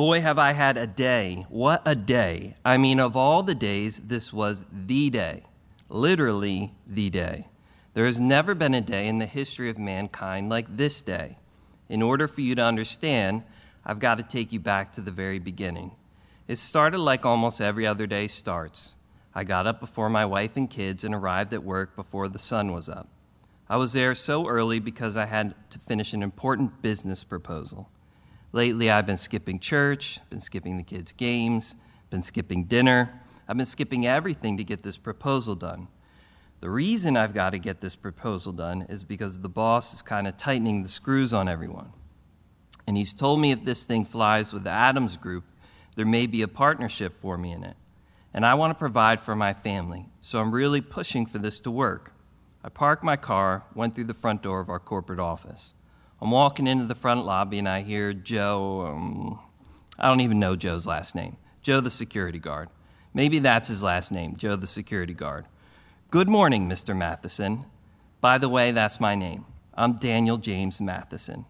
Boy, have I had a day. What a day. I mean, of all the days, this was the day. Literally, the day. There has never been a day in the history of mankind like this day. In order for you to understand, I've got to take you back to the very beginning. It started like almost every other day starts. I got up before my wife and kids and arrived at work before the sun was up. I was there so early because I had to finish an important business proposal. Lately, I've been skipping church, been skipping the kids' games, been skipping dinner. I've been skipping everything to get this proposal done. The reason I've got to get this proposal done is because the boss is kind of tightening the screws on everyone. And he's told me if this thing flies with the Adams Group, there may be a partnership for me in it. And I want to provide for my family, so I'm really pushing for this to work. I parked my car, went through the front door of our corporate office. I'm walking into the front lobby and I hear Joe, um, I don't even know Joe's last name, Joe the security guard. Maybe that's his last name, Joe the security guard. Good morning, Mr. Matheson. By the way, that's my name. I'm Daniel James Matheson.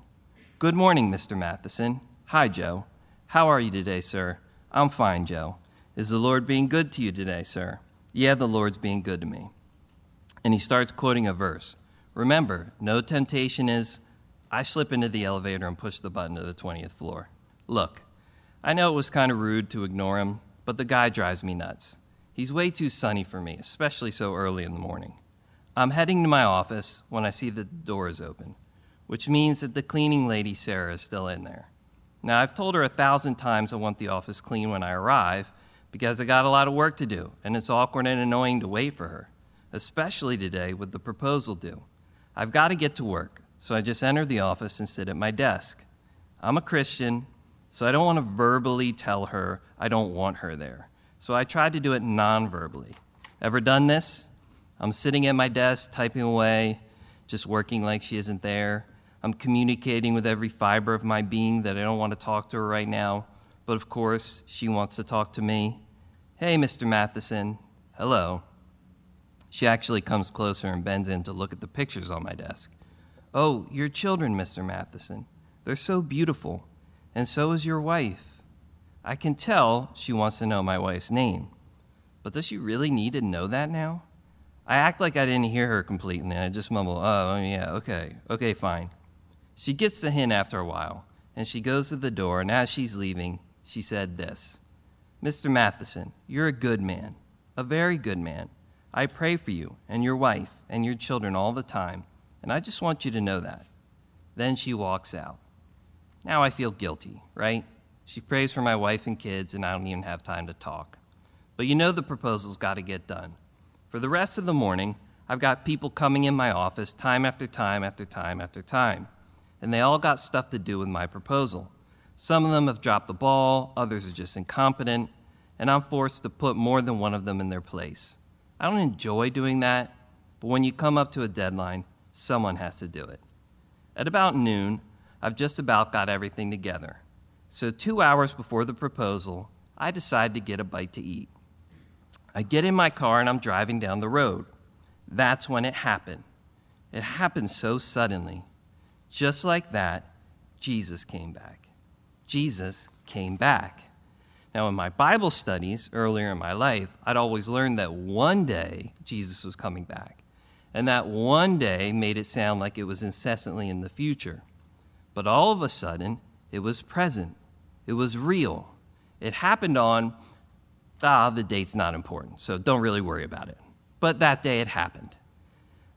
Good morning, Mr. Matheson. Hi, Joe. How are you today, sir? I'm fine, Joe. Is the Lord being good to you today, sir? Yeah, the Lord's being good to me. And he starts quoting a verse. Remember, no temptation is I slip into the elevator and push the button to the 20th floor. Look, I know it was kind of rude to ignore him, but the guy drives me nuts. He's way too sunny for me, especially so early in the morning. I'm heading to my office when I see that the door is open, which means that the cleaning lady, Sarah, is still in there. Now, I've told her a thousand times I want the office clean when I arrive because I got a lot of work to do, and it's awkward and annoying to wait for her, especially today with the proposal due. I've got to get to work, so I just enter the office and sit at my desk. I'm a Christian, so I don't want to verbally tell her I don't want her there. So I tried to do it non verbally. Ever done this? I'm sitting at my desk, typing away, just working like she isn't there. I'm communicating with every fiber of my being that I don't want to talk to her right now, but of course, she wants to talk to me. Hey, Mr. Matheson. Hello. She actually comes closer and bends in to look at the pictures on my desk. Oh, your children, Mr. Matheson. They're so beautiful. And so is your wife. I can tell she wants to know my wife's name. But does she really need to know that now? I act like I didn't hear her completely, and I just mumble, oh, oh yeah, okay, okay, fine. She gets the hint after a while, and she goes to the door, and as she's leaving, she said this Mr. Matheson, you're a good man, a very good man. I pray for you and your wife and your children all the time, and I just want you to know that. Then she walks out. Now I feel guilty, right? She prays for my wife and kids, and I don't even have time to talk. But you know the proposal's got to get done. For the rest of the morning, I've got people coming in my office time after time after time after time, and they all got stuff to do with my proposal. Some of them have dropped the ball, others are just incompetent, and I'm forced to put more than one of them in their place. I don't enjoy doing that, but when you come up to a deadline, Someone has to do it. At about noon, I've just about got everything together. So, two hours before the proposal, I decide to get a bite to eat. I get in my car and I'm driving down the road. That's when it happened. It happened so suddenly. Just like that, Jesus came back. Jesus came back. Now, in my Bible studies earlier in my life, I'd always learned that one day Jesus was coming back and that one day made it sound like it was incessantly in the future. But all of a sudden, it was present. It was real. It happened on, ah, the date's not important, so don't really worry about it. But that day it happened.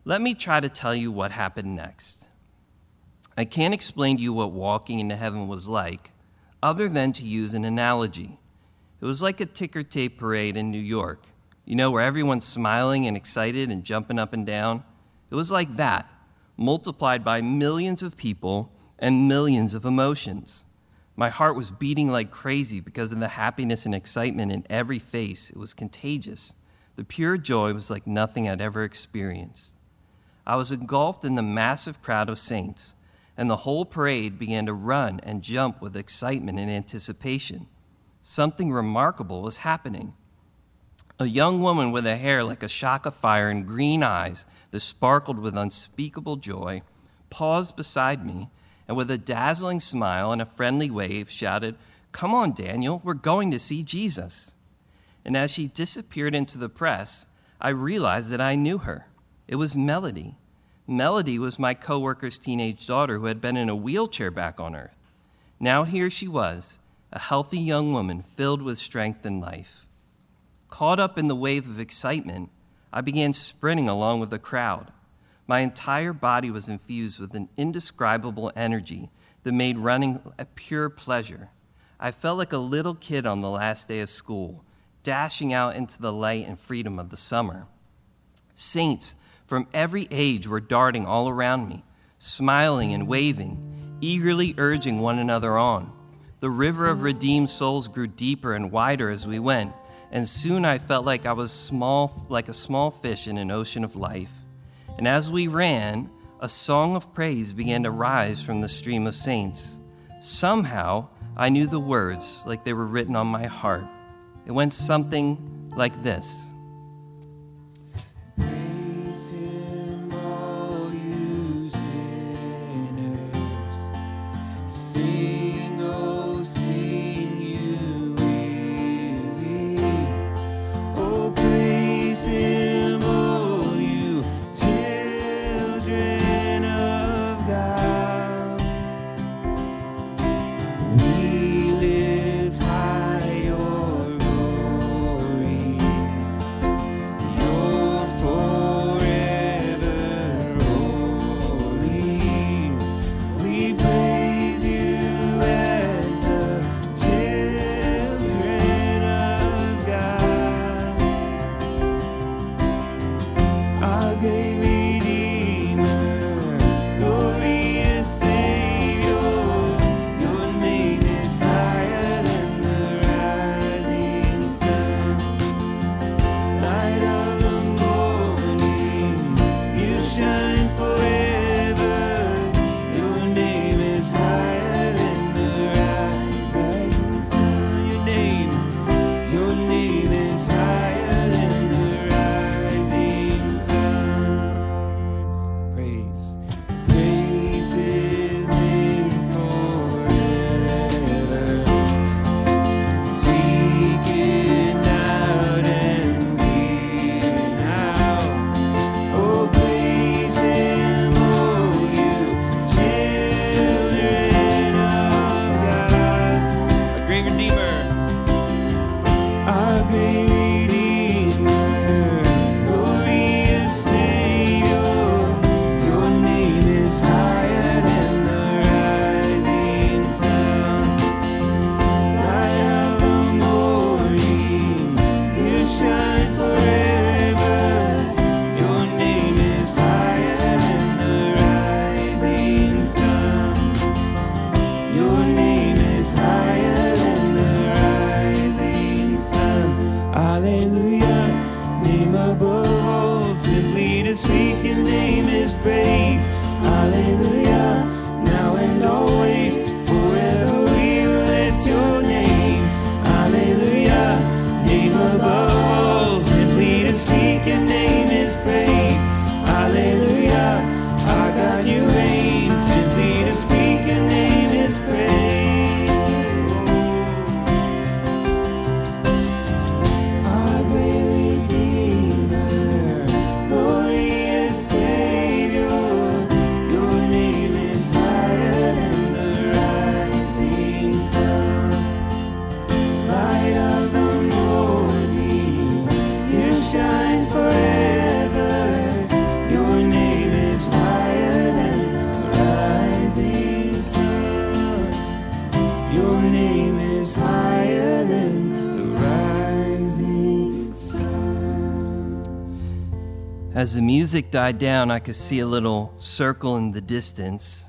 Let me try to tell you what happened next. I can't explain to you what walking into heaven was like, other than to use an analogy. It was like a ticker tape parade in New York you know, where everyone's smiling and excited and jumping up and down. It was like that, multiplied by millions of people and millions of emotions. My heart was beating like crazy because of the happiness and excitement in every face. It was contagious. The pure joy was like nothing I'd ever experienced. I was engulfed in the massive crowd of saints, and the whole parade began to run and jump with excitement and anticipation. Something remarkable was happening. A young woman with a hair like a shock of fire and green eyes that sparkled with unspeakable joy paused beside me and with a dazzling smile and a friendly wave shouted, Come on, Daniel, we're going to see Jesus. And as she disappeared into the press, I realized that I knew her. It was Melody. Melody was my coworker's teenage daughter who had been in a wheelchair back on Earth. Now here she was, a healthy young woman filled with strength and life. Caught up in the wave of excitement, I began sprinting along with the crowd. My entire body was infused with an indescribable energy that made running a pure pleasure. I felt like a little kid on the last day of school, dashing out into the light and freedom of the summer. Saints from every age were darting all around me, smiling and waving, eagerly urging one another on. The river of redeemed souls grew deeper and wider as we went, and soon I felt like I was small like a small fish in an ocean of life. And as we ran, a song of praise began to rise from the stream of saints. Somehow, I knew the words like they were written on my heart. It went something like this. As the music died down, I could see a little circle in the distance.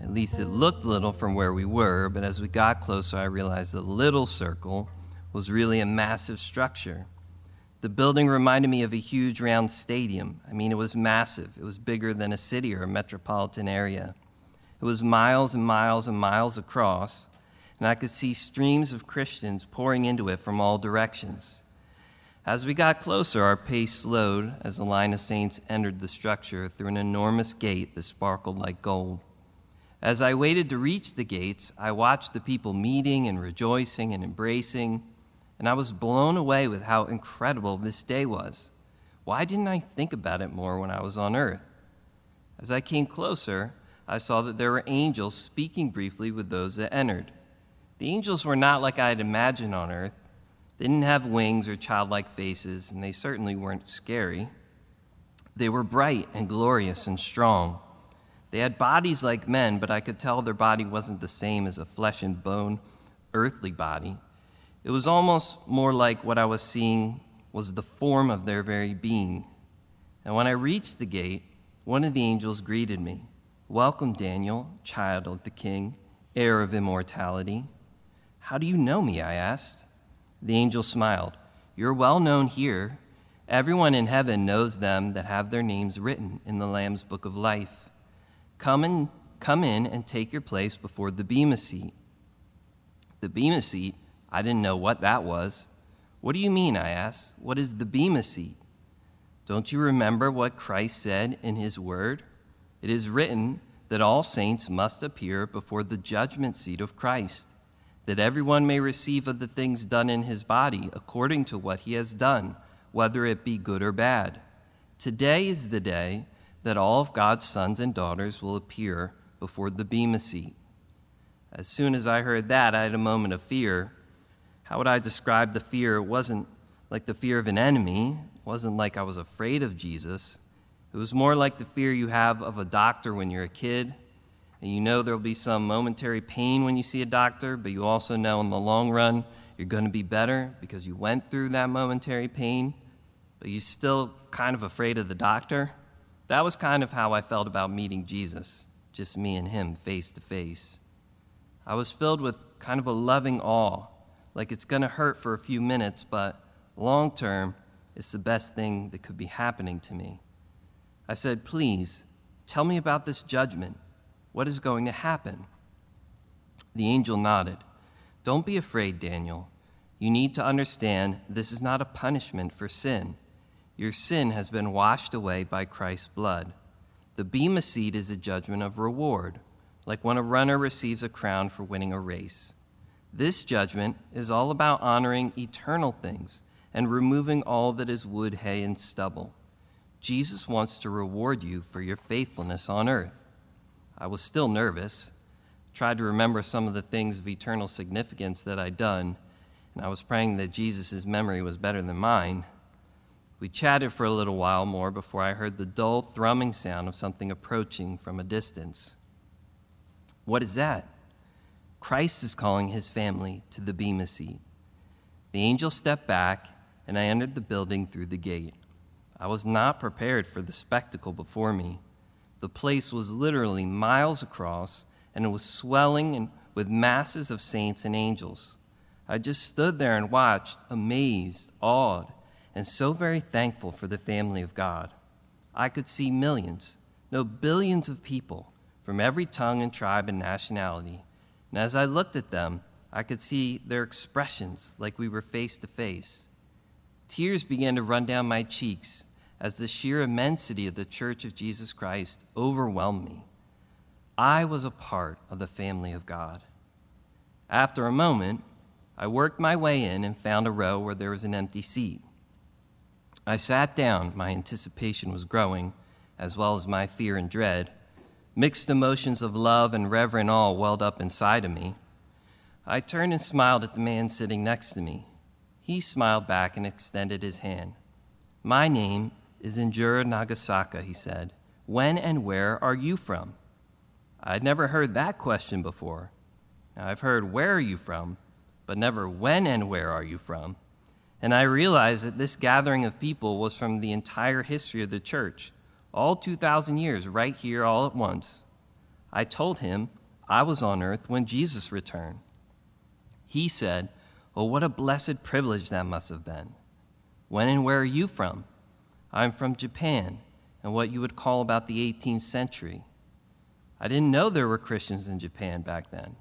At least it looked little from where we were, but as we got closer, I realized the little circle was really a massive structure. The building reminded me of a huge round stadium. I mean, it was massive. It was bigger than a city or a metropolitan area. It was miles and miles and miles across, and I could see streams of Christians pouring into it from all directions. As we got closer, our pace slowed as the line of saints entered the structure through an enormous gate that sparkled like gold. As I waited to reach the gates, I watched the people meeting and rejoicing and embracing, and I was blown away with how incredible this day was. Why didn't I think about it more when I was on earth? As I came closer, I saw that there were angels speaking briefly with those that entered. The angels were not like I had imagined on earth. They didn't have wings or childlike faces, and they certainly weren't scary. They were bright and glorious and strong. They had bodies like men, but I could tell their body wasn't the same as a flesh and bone earthly body. It was almost more like what I was seeing was the form of their very being. And when I reached the gate, one of the angels greeted me. Welcome, Daniel, child of the king, heir of immortality. How do you know me? I asked. The angel smiled. You're well known here. Everyone in heaven knows them that have their names written in the Lamb's book of life. Come, and, come in and take your place before the Bema seat. The Bema seat? I didn't know what that was. What do you mean? I asked. What is the Bema seat? Don't you remember what Christ said in his word? It is written that all saints must appear before the judgment seat of Christ, that everyone may receive of the things done in his body according to what he has done, whether it be good or bad. Today is the day that all of God's sons and daughters will appear before the Bema seat. As soon as I heard that, I had a moment of fear. How would I describe the fear? It wasn't like the fear of an enemy, it wasn't like I was afraid of Jesus. It was more like the fear you have of a doctor when you're a kid, you know there'll be some momentary pain when you see a doctor, but you also know in the long run you're going to be better because you went through that momentary pain, but you're still kind of afraid of the doctor. That was kind of how I felt about meeting Jesus, just me and him face to face. I was filled with kind of a loving awe, like it's going to hurt for a few minutes, but long term, it's the best thing that could be happening to me. I said, Please, tell me about this judgment. What is going to happen? The angel nodded. Don't be afraid, Daniel. You need to understand this is not a punishment for sin. Your sin has been washed away by Christ's blood. The Bema seat is a judgment of reward, like when a runner receives a crown for winning a race. This judgment is all about honoring eternal things and removing all that is wood, hay, and stubble. Jesus wants to reward you for your faithfulness on earth. I was still nervous, tried to remember some of the things of eternal significance that I'd done, and I was praying that Jesus' memory was better than mine. We chatted for a little while more before I heard the dull thrumming sound of something approaching from a distance. What is that? Christ is calling his family to the Bema seat. The angel stepped back, and I entered the building through the gate. I was not prepared for the spectacle before me. The place was literally miles across, and it was swelling with masses of saints and angels. I just stood there and watched, amazed, awed, and so very thankful for the family of God. I could see millions, no billions of people from every tongue and tribe and nationality. And as I looked at them, I could see their expressions like we were face to face. Tears began to run down my cheeks as the sheer immensity of the Church of Jesus Christ overwhelmed me. I was a part of the family of God. After a moment, I worked my way in and found a row where there was an empty seat. I sat down. My anticipation was growing, as well as my fear and dread. Mixed emotions of love and reverent awe welled up inside of me. I turned and smiled at the man sitting next to me. He smiled back and extended his hand. My name is in Jura, Nagasaka, he said. When and where are you from? I'd never heard that question before. Now, I've heard where are you from, but never when and where are you from. And I realized that this gathering of people was from the entire history of the church, all 2,000 years, right here, all at once. I told him I was on earth when Jesus returned. He said, Oh, what a blessed privilege that must have been. When and where are you from? I'm from Japan, and what you would call about the 18th century. I didn't know there were Christians in Japan back then.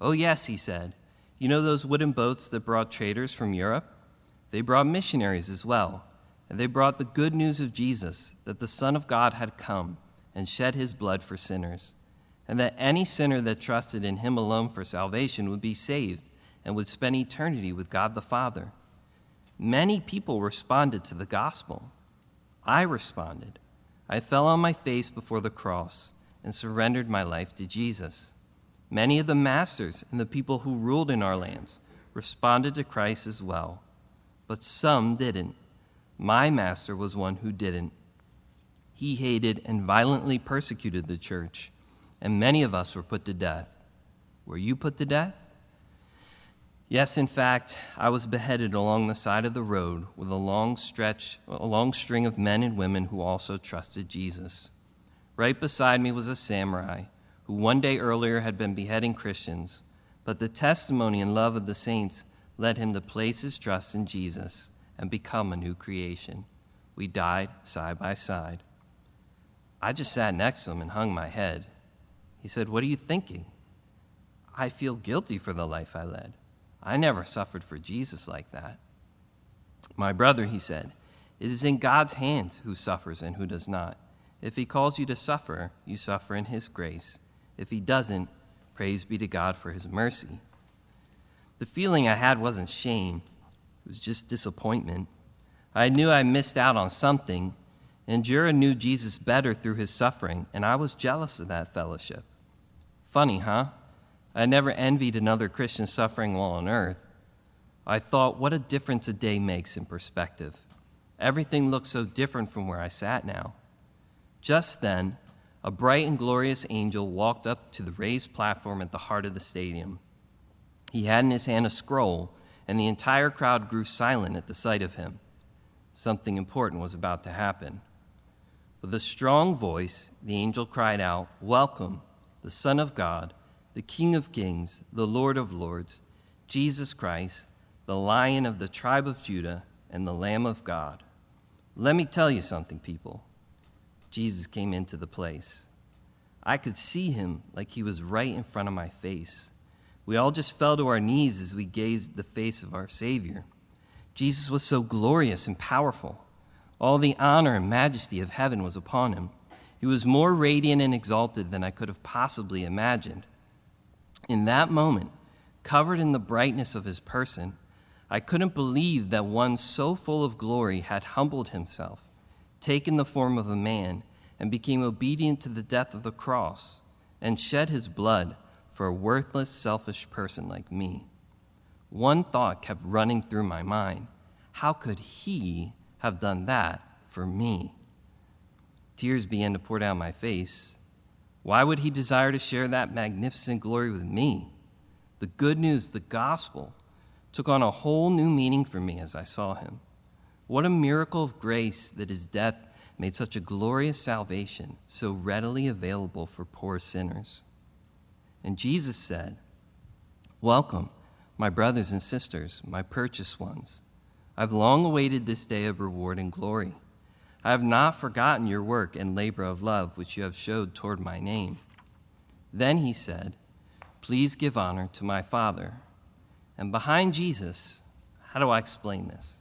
Oh, yes, he said. You know those wooden boats that brought traders from Europe? They brought missionaries as well, and they brought the good news of Jesus, that the Son of God had come and shed his blood for sinners. and that any sinner that trusted in him alone for salvation would be saved and would spend eternity with God the Father. Many people responded to the gospel. I responded. I fell on my face before the cross and surrendered my life to Jesus. Many of the masters and the people who ruled in our lands responded to Christ as well, but some didn't. My master was one who didn't. He hated and violently persecuted the church, and many of us were put to death. Were you put to death? Yes, in fact, I was beheaded along the side of the road with a long stretch, a long string of men and women who also trusted Jesus. Right beside me was a samurai who one day earlier had been beheading Christians, but the testimony and love of the saints led him to place his trust in Jesus and become a new creation. We died side by side. I just sat next to him and hung my head. He said, What are you thinking? I feel guilty for the life I led. I never suffered for Jesus like that. My brother, he said, it is in God's hands who suffers and who does not. If he calls you to suffer, you suffer in his grace. If he doesn't, praise be to God for his mercy. The feeling I had wasn't shame, it was just disappointment. I knew I missed out on something, and Jura knew Jesus better through his suffering, and I was jealous of that fellowship. Funny, huh? I never envied another Christian suffering while on earth. I thought, what a difference a day makes in perspective. Everything looks so different from where I sat now. Just then, a bright and glorious angel walked up to the raised platform at the heart of the stadium. He had in his hand a scroll, and the entire crowd grew silent at the sight of him. Something important was about to happen. With a strong voice, the angel cried out, Welcome, the Son of God, the King of Kings, the Lord of Lords, Jesus Christ, the Lion of the tribe of Judah, and the Lamb of God. Let me tell you something, people. Jesus came into the place. I could see him like he was right in front of my face. We all just fell to our knees as we gazed at the face of our Savior. Jesus was so glorious and powerful. All the honor and majesty of heaven was upon him. He was more radiant and exalted than I could have possibly imagined. In that moment, covered in the brightness of his person, I couldn't believe that one so full of glory had humbled himself, taken the form of a man, and became obedient to the death of the cross, and shed his blood for a worthless, selfish person like me. One thought kept running through my mind how could he have done that for me. Tears began to pour down my face. Why would he desire to share that magnificent glory with me? The good news, the gospel, took on a whole new meaning for me as I saw him. What a miracle of grace that his death made such a glorious salvation so readily available for poor sinners. And Jesus said, Welcome, my brothers and sisters, my purchased ones. I've long awaited this day of reward and glory. I have not forgotten your work and labor of love which you have showed toward my name. Then he said, Please give honor to my Father. And behind Jesus, how do I explain this?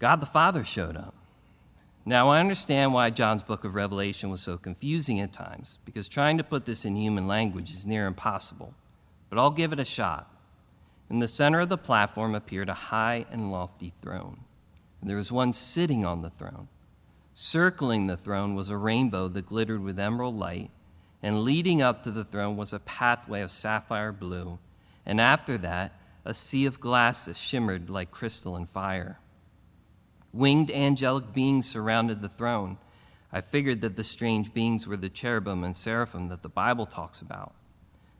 God the Father showed up. Now, I understand why John's book of Revelation was so confusing at times, because trying to put this in human language is near impossible. But I'll give it a shot. In the center of the platform appeared a high and lofty throne, there was one sitting on the throne. Circling the throne was a rainbow that glittered with emerald light, and leading up to the throne was a pathway of sapphire blue, and after that, a sea of glass that shimmered like crystal and fire. Winged angelic beings surrounded the throne. I figured that the strange beings were the cherubim and seraphim that the Bible talks about.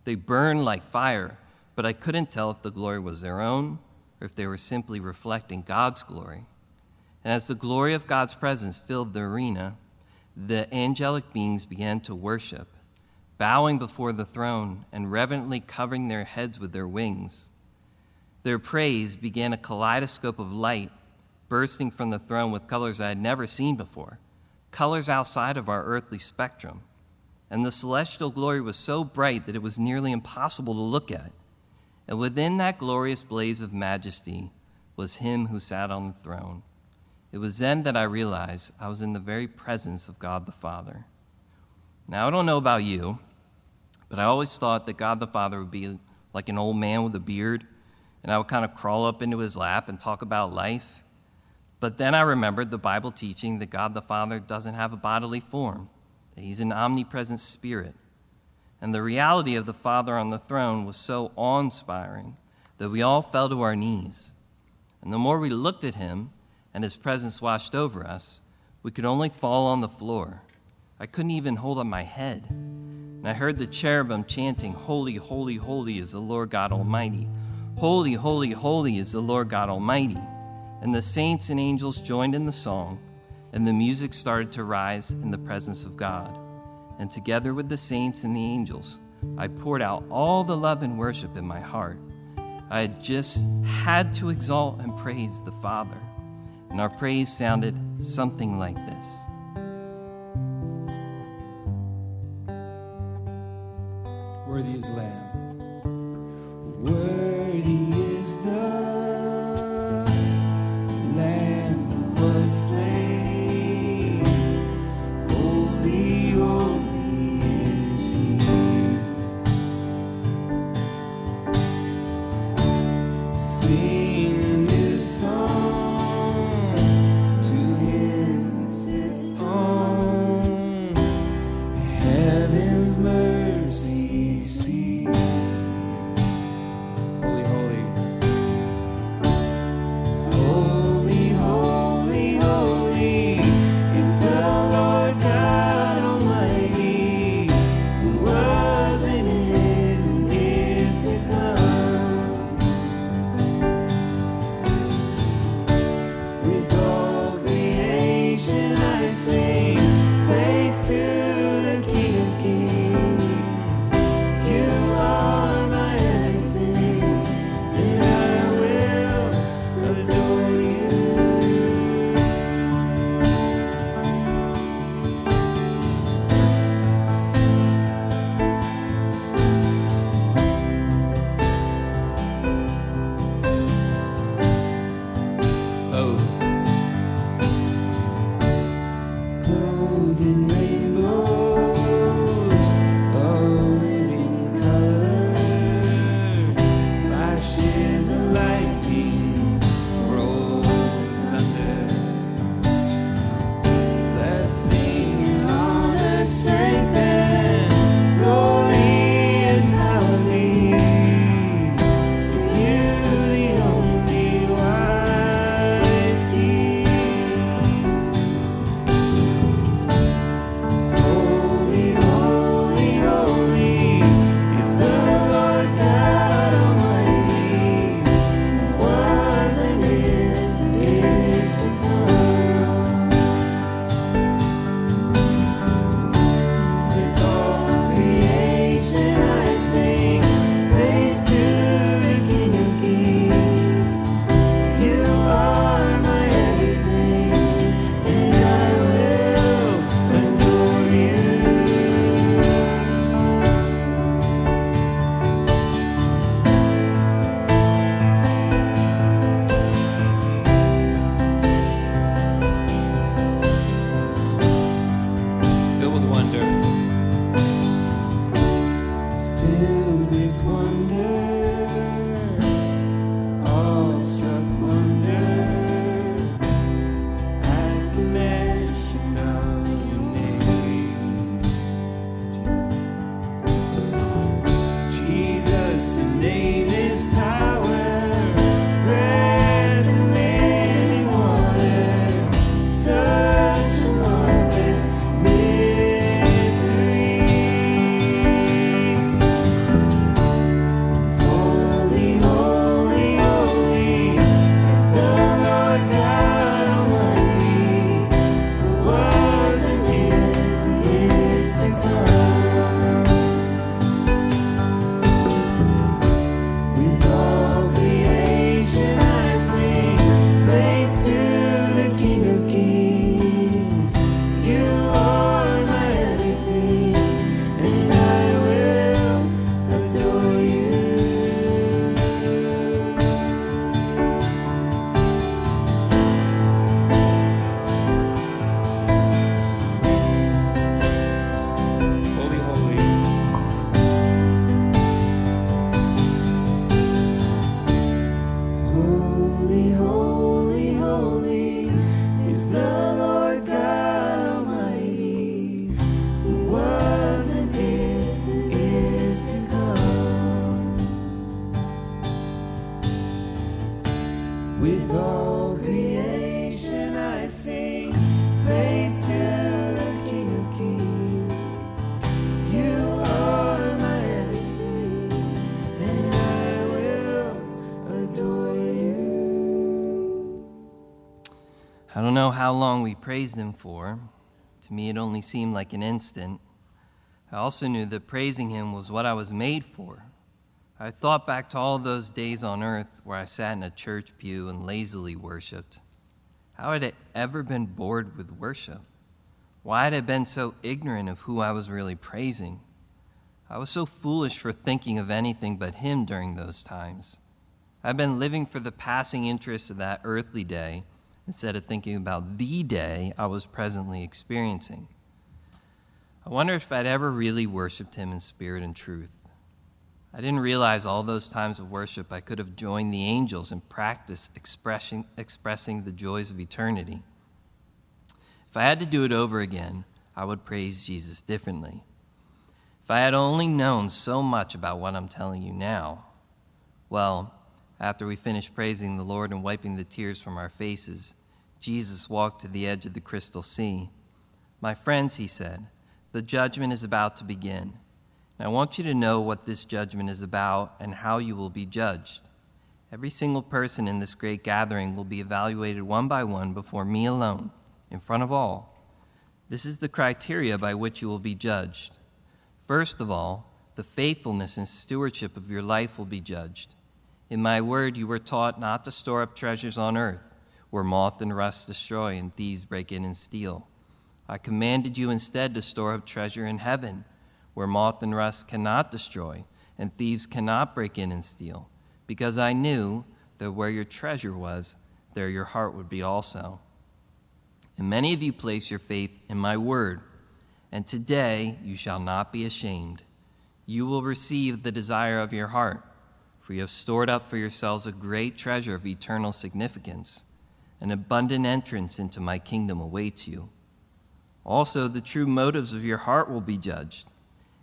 They burned like fire but I couldn't tell if the glory was their own or if they were simply reflecting God's glory. And as the glory of God's presence filled the arena, the angelic beings began to worship, bowing before the throne and reverently covering their heads with their wings. Their praise began a kaleidoscope of light bursting from the throne with colors I had never seen before, colors outside of our earthly spectrum. And the celestial glory was so bright that it was nearly impossible to look at. And within that glorious blaze of majesty was him who sat on the throne. It was then that I realized I was in the very presence of God the Father. Now, I don't know about you, But I always thought that God the Father would be like an old man with a beard, and I would kind of crawl up into his lap and talk about life. But then I remembered the Bible teaching that God the Father doesn't have a bodily form, that he's an omnipresent spirit. And the reality of the Father on the throne was so awe inspiring that we all fell to our knees. And the more we looked at him and his presence washed over us, we could only fall on the floor. I couldn't even hold up my head. And I heard the cherubim chanting, Holy, holy, holy is the Lord God Almighty. Holy, holy, holy is the Lord God Almighty. And the saints and angels joined in the song, and the music started to rise in the presence of God. And together with the saints and the angels, I poured out all the love and worship in my heart. I had just had to exalt and praise the Father. And our praise sounded something like this. How long we praised him for. To me, it only seemed like an instant. I also knew that praising him was what I was made for. I thought back to all those days on earth where I sat in a church pew and lazily worshiped. How had I ever been bored with worship? Why had I been so ignorant of who I was really praising? I was so foolish for thinking of anything but him during those times. I've been living for the passing interest of that earthly day instead of thinking about the day I was presently experiencing. I wonder if I'd ever really worshiped him in spirit and truth. I didn't realize all those times of worship I could have joined the angels in practice expressing, expressing the joys of eternity. If I had to do it over again, I would praise Jesus differently. If I had only known so much about what I'm telling you now, well, after we finished praising the Lord and wiping the tears from our faces, Jesus walked to the edge of the crystal sea. My friends, he said, the judgment is about to begin. And I want you to know what this judgment is about and how you will be judged. Every single person in this great gathering will be evaluated one by one before me alone, in front of all. This is the criteria by which you will be judged. First of all, the faithfulness and stewardship of your life will be judged. In my word, you were taught not to store up treasures on earth, where moth and rust destroy and thieves break in and steal. I commanded you instead to store up treasure in heaven, where moth and rust cannot destroy and thieves cannot break in and steal, because I knew that where your treasure was, there your heart would be also. And many of you place your faith in my word, and today you shall not be ashamed. You will receive the desire of your heart, for you have stored up for yourselves a great treasure of eternal significance. An abundant entrance into my kingdom awaits you. Also, the true motives of your heart will be judged.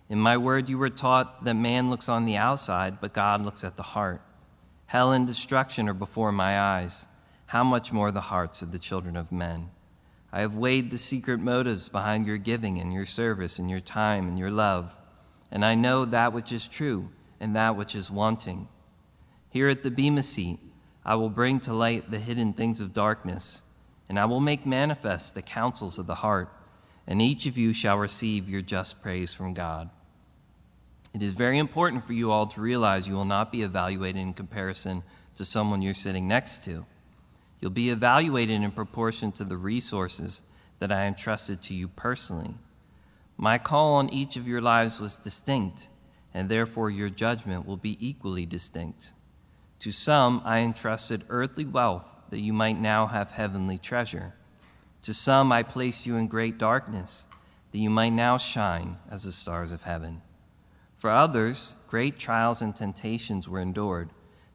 In my word, you were taught that man looks on the outside, but God looks at the heart. Hell and destruction are before my eyes. How much more the hearts of the children of men? I have weighed the secret motives behind your giving and your service and your time and your love, and I know that which is true and that which is wanting. Here at the Bema seat, I will bring to light the hidden things of darkness, and I will make manifest the counsels of the heart, and each of you shall receive your just praise from God. It is very important for you all to realize you will not be evaluated in comparison to someone you're sitting next to. You'll be evaluated in proportion to the resources that I entrusted to you personally. My call on each of your lives was distinct, and therefore your judgment will be equally distinct. To some I entrusted earthly wealth that you might now have heavenly treasure. To some I placed you in great darkness that you might now shine as the stars of heaven. For others, great trials and temptations were endured,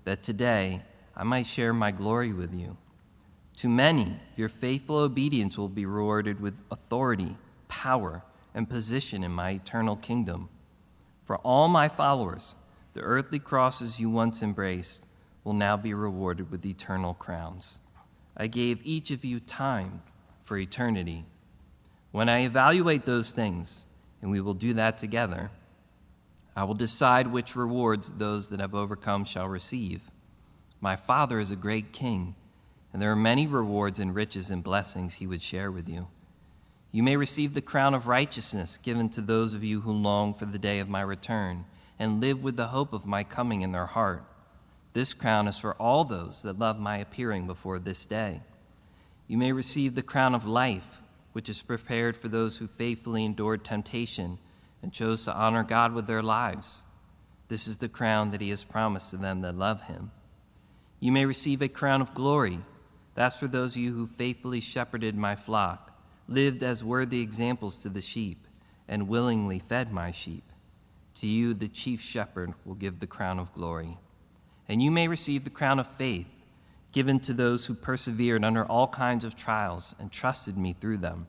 that today I might share my glory with you. To many, your faithful obedience will be rewarded with authority, power, and position in my eternal kingdom. For all my followers, the earthly crosses you once embraced will now be rewarded with eternal crowns. I gave each of you time for eternity. When I evaluate those things, and we will do that together, I will decide which rewards those that have overcome shall receive. My Father is a great king, and there are many rewards and riches and blessings he would share with you. You may receive the crown of righteousness given to those of you who long for the day of my return and live with the hope of my coming in their heart. This crown is for all those that love my appearing before this day. You may receive the crown of life, which is prepared for those who faithfully endured temptation and chose to honor God with their lives. This is the crown that he has promised to them that love him. You may receive a crown of glory. That's for those of you who faithfully shepherded my flock, lived as worthy examples to the sheep, and willingly fed my sheep. To you, the chief shepherd will give the crown of glory. And you may receive the crown of faith, given to those who persevered under all kinds of trials and trusted me through them.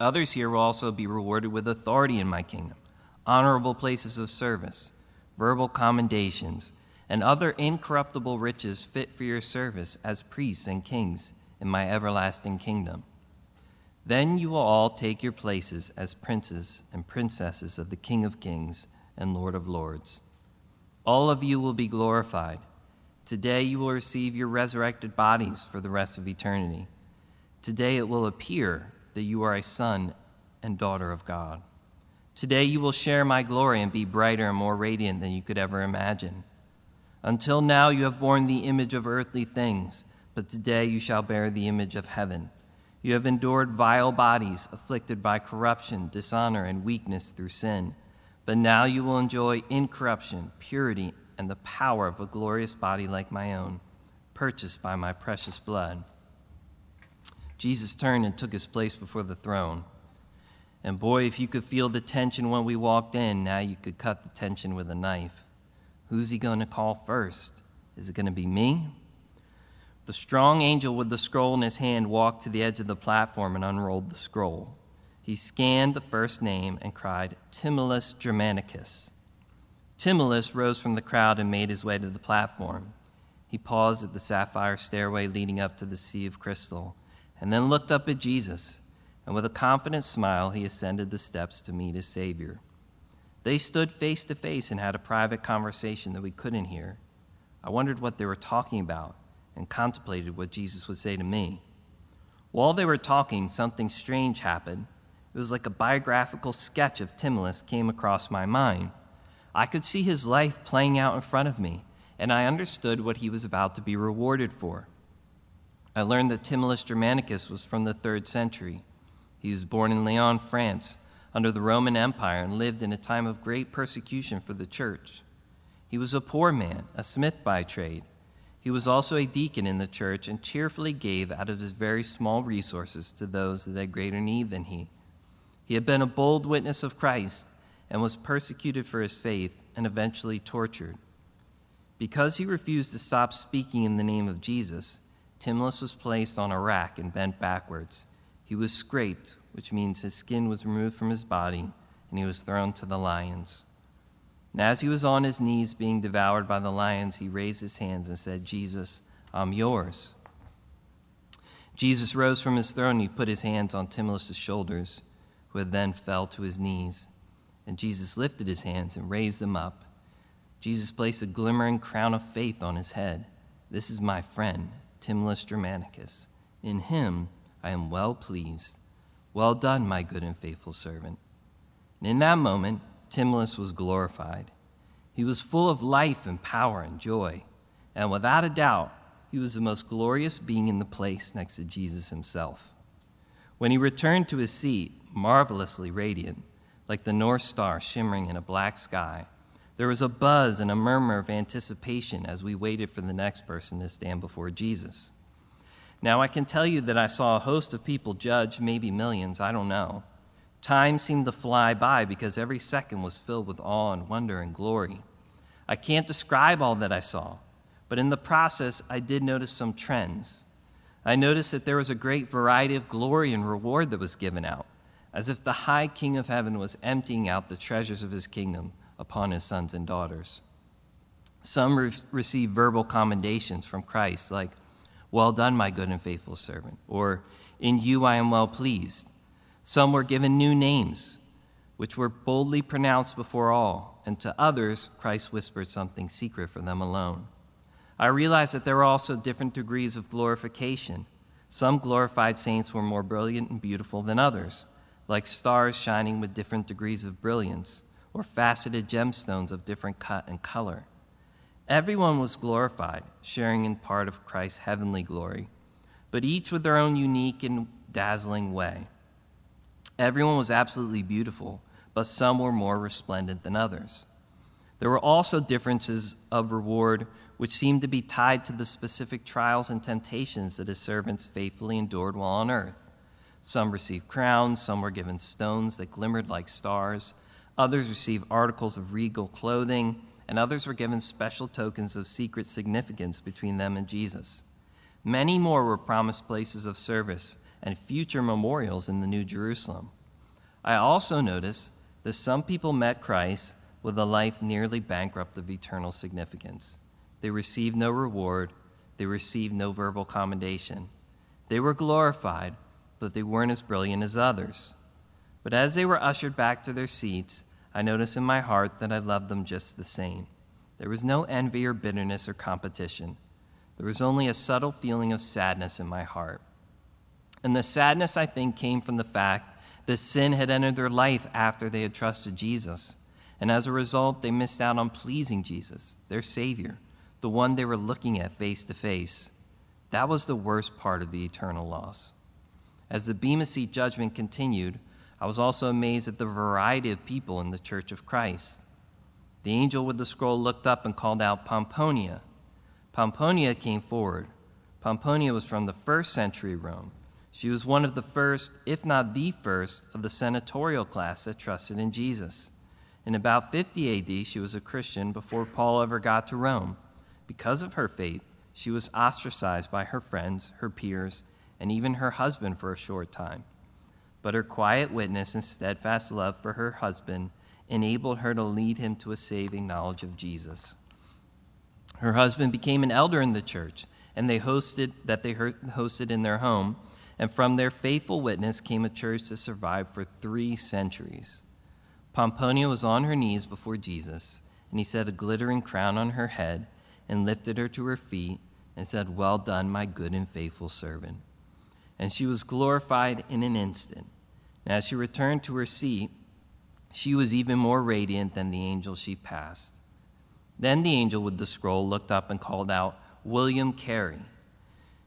Others here will also be rewarded with authority in my kingdom, honorable places of service, verbal commendations, and other incorruptible riches fit for your service as priests and kings in my everlasting kingdom. Then you will all take your places as princes and princesses of the King of Kings and Lord of Lords. All of you will be glorified. Today you will receive your resurrected bodies for the rest of eternity. Today it will appear that you are a son and daughter of God. Today you will share my glory and be brighter and more radiant than you could ever imagine. Until now you have borne the image of earthly things, but today you shall bear the image of heaven. You have endured vile bodies, afflicted by corruption, dishonor, and weakness through sin. But now you will enjoy incorruption, purity, and the power of a glorious body like my own, purchased by my precious blood. Jesus turned and took his place before the throne. And boy, if you could feel the tension when we walked in, now you could cut the tension with a knife. Who's he going to call first? Is it going to be me? The strong angel with the scroll in his hand walked to the edge of the platform and unrolled the scroll. He scanned the first name and cried, Timolus Germanicus. Timolus rose from the crowd and made his way to the platform. He paused at the sapphire stairway leading up to the sea of crystal, and then looked up at Jesus, and with a confident smile he ascended the steps to meet his Savior. They stood face to face and had a private conversation that we couldn't hear. I wondered what they were talking about and contemplated what Jesus would say to me. While they were talking, something strange happened. It was like a biographical sketch of Timolus came across my mind. I could see his life playing out in front of me, and I understood what he was about to be rewarded for. I learned that Timolus Germanicus was from the third century. He was born in Lyon, France, under the Roman Empire, and lived in a time of great persecution for the church. He was a poor man, a smith by trade. He was also a deacon in the church and cheerfully gave out of his very small resources to those that had greater need than he. He had been a bold witness of Christ and was persecuted for his faith and eventually tortured. Because he refused to stop speaking in the name of Jesus, Timolus was placed on a rack and bent backwards. He was scraped, which means his skin was removed from his body, and he was thrown to the lions. And as he was on his knees being devoured by the lions, he raised his hands and said, Jesus, I'm yours. Jesus rose from his throne and he put his hands on Timolus' shoulders, who had then fell to his knees. And Jesus lifted his hands and raised them up. Jesus placed a glimmering crown of faith on his head. This is my friend, Timolus Germanicus. In him I am well pleased. Well done, my good and faithful servant. And in that moment, Timolus was glorified. He was full of life and power and joy, and without a doubt, he was the most glorious being in the place next to Jesus himself. When he returned to his seat, marvelously radiant, like the North Star shimmering in a black sky, there was a buzz and a murmur of anticipation as we waited for the next person to stand before Jesus. Now, I can tell you that I saw a host of people judge, maybe millions, I don't know. Time seemed to fly by because every second was filled with awe and wonder and glory. I can't describe all that I saw, but in the process, I did notice some trends. I noticed that there was a great variety of glory and reward that was given out, as if the high King of heaven was emptying out the treasures of his kingdom upon his sons and daughters. Some re- received verbal commendations from Christ, like, Well done, my good and faithful servant, or In you I am well pleased. Some were given new names, which were boldly pronounced before all, and to others, Christ whispered something secret for them alone. I realized that there were also different degrees of glorification. Some glorified saints were more brilliant and beautiful than others, like stars shining with different degrees of brilliance, or faceted gemstones of different cut and color. Everyone was glorified, sharing in part of Christ's heavenly glory, but each with their own unique and dazzling way. Everyone was absolutely beautiful, but some were more resplendent than others. There were also differences of reward which seemed to be tied to the specific trials and temptations that his servants faithfully endured while on earth. Some received crowns, some were given stones that glimmered like stars, others received articles of regal clothing, and others were given special tokens of secret significance between them and Jesus. Many more were promised places of service and future memorials in the New Jerusalem. I also noticed that some people met Christ with a life nearly bankrupt of eternal significance. They received no reward, they received no verbal commendation. They were glorified, but they weren't as brilliant as others. But as they were ushered back to their seats, I noticed in my heart that I loved them just the same. There was no envy or bitterness or competition. There was only a subtle feeling of sadness in my heart. And the sadness, I think, came from the fact that sin had entered their life after they had trusted Jesus. And as a result, they missed out on pleasing Jesus, their Savior, the one they were looking at face to face. That was the worst part of the eternal loss. As the Bema Seat judgment continued, I was also amazed at the variety of people in the Church of Christ. The angel with the scroll looked up and called out Pomponia. Pomponia came forward. Pomponia was from the first century Rome. She was one of the first, if not the first, of the senatorial class that trusted in Jesus. In about 50 AD, she was a Christian before Paul ever got to Rome. Because of her faith, she was ostracized by her friends, her peers, and even her husband for a short time. But her quiet witness and steadfast love for her husband enabled her to lead him to a saving knowledge of Jesus. Her husband became an elder in the church, and they hosted that they hosted in their home and from their faithful witness came a church that survived for three centuries. Pomponia was on her knees before Jesus, and he set a glittering crown on her head and lifted her to her feet and said, Well done, my good and faithful servant. And she was glorified in an instant. And as she returned to her seat, she was even more radiant than the angel she passed. Then the angel with the scroll looked up and called out, William Carey.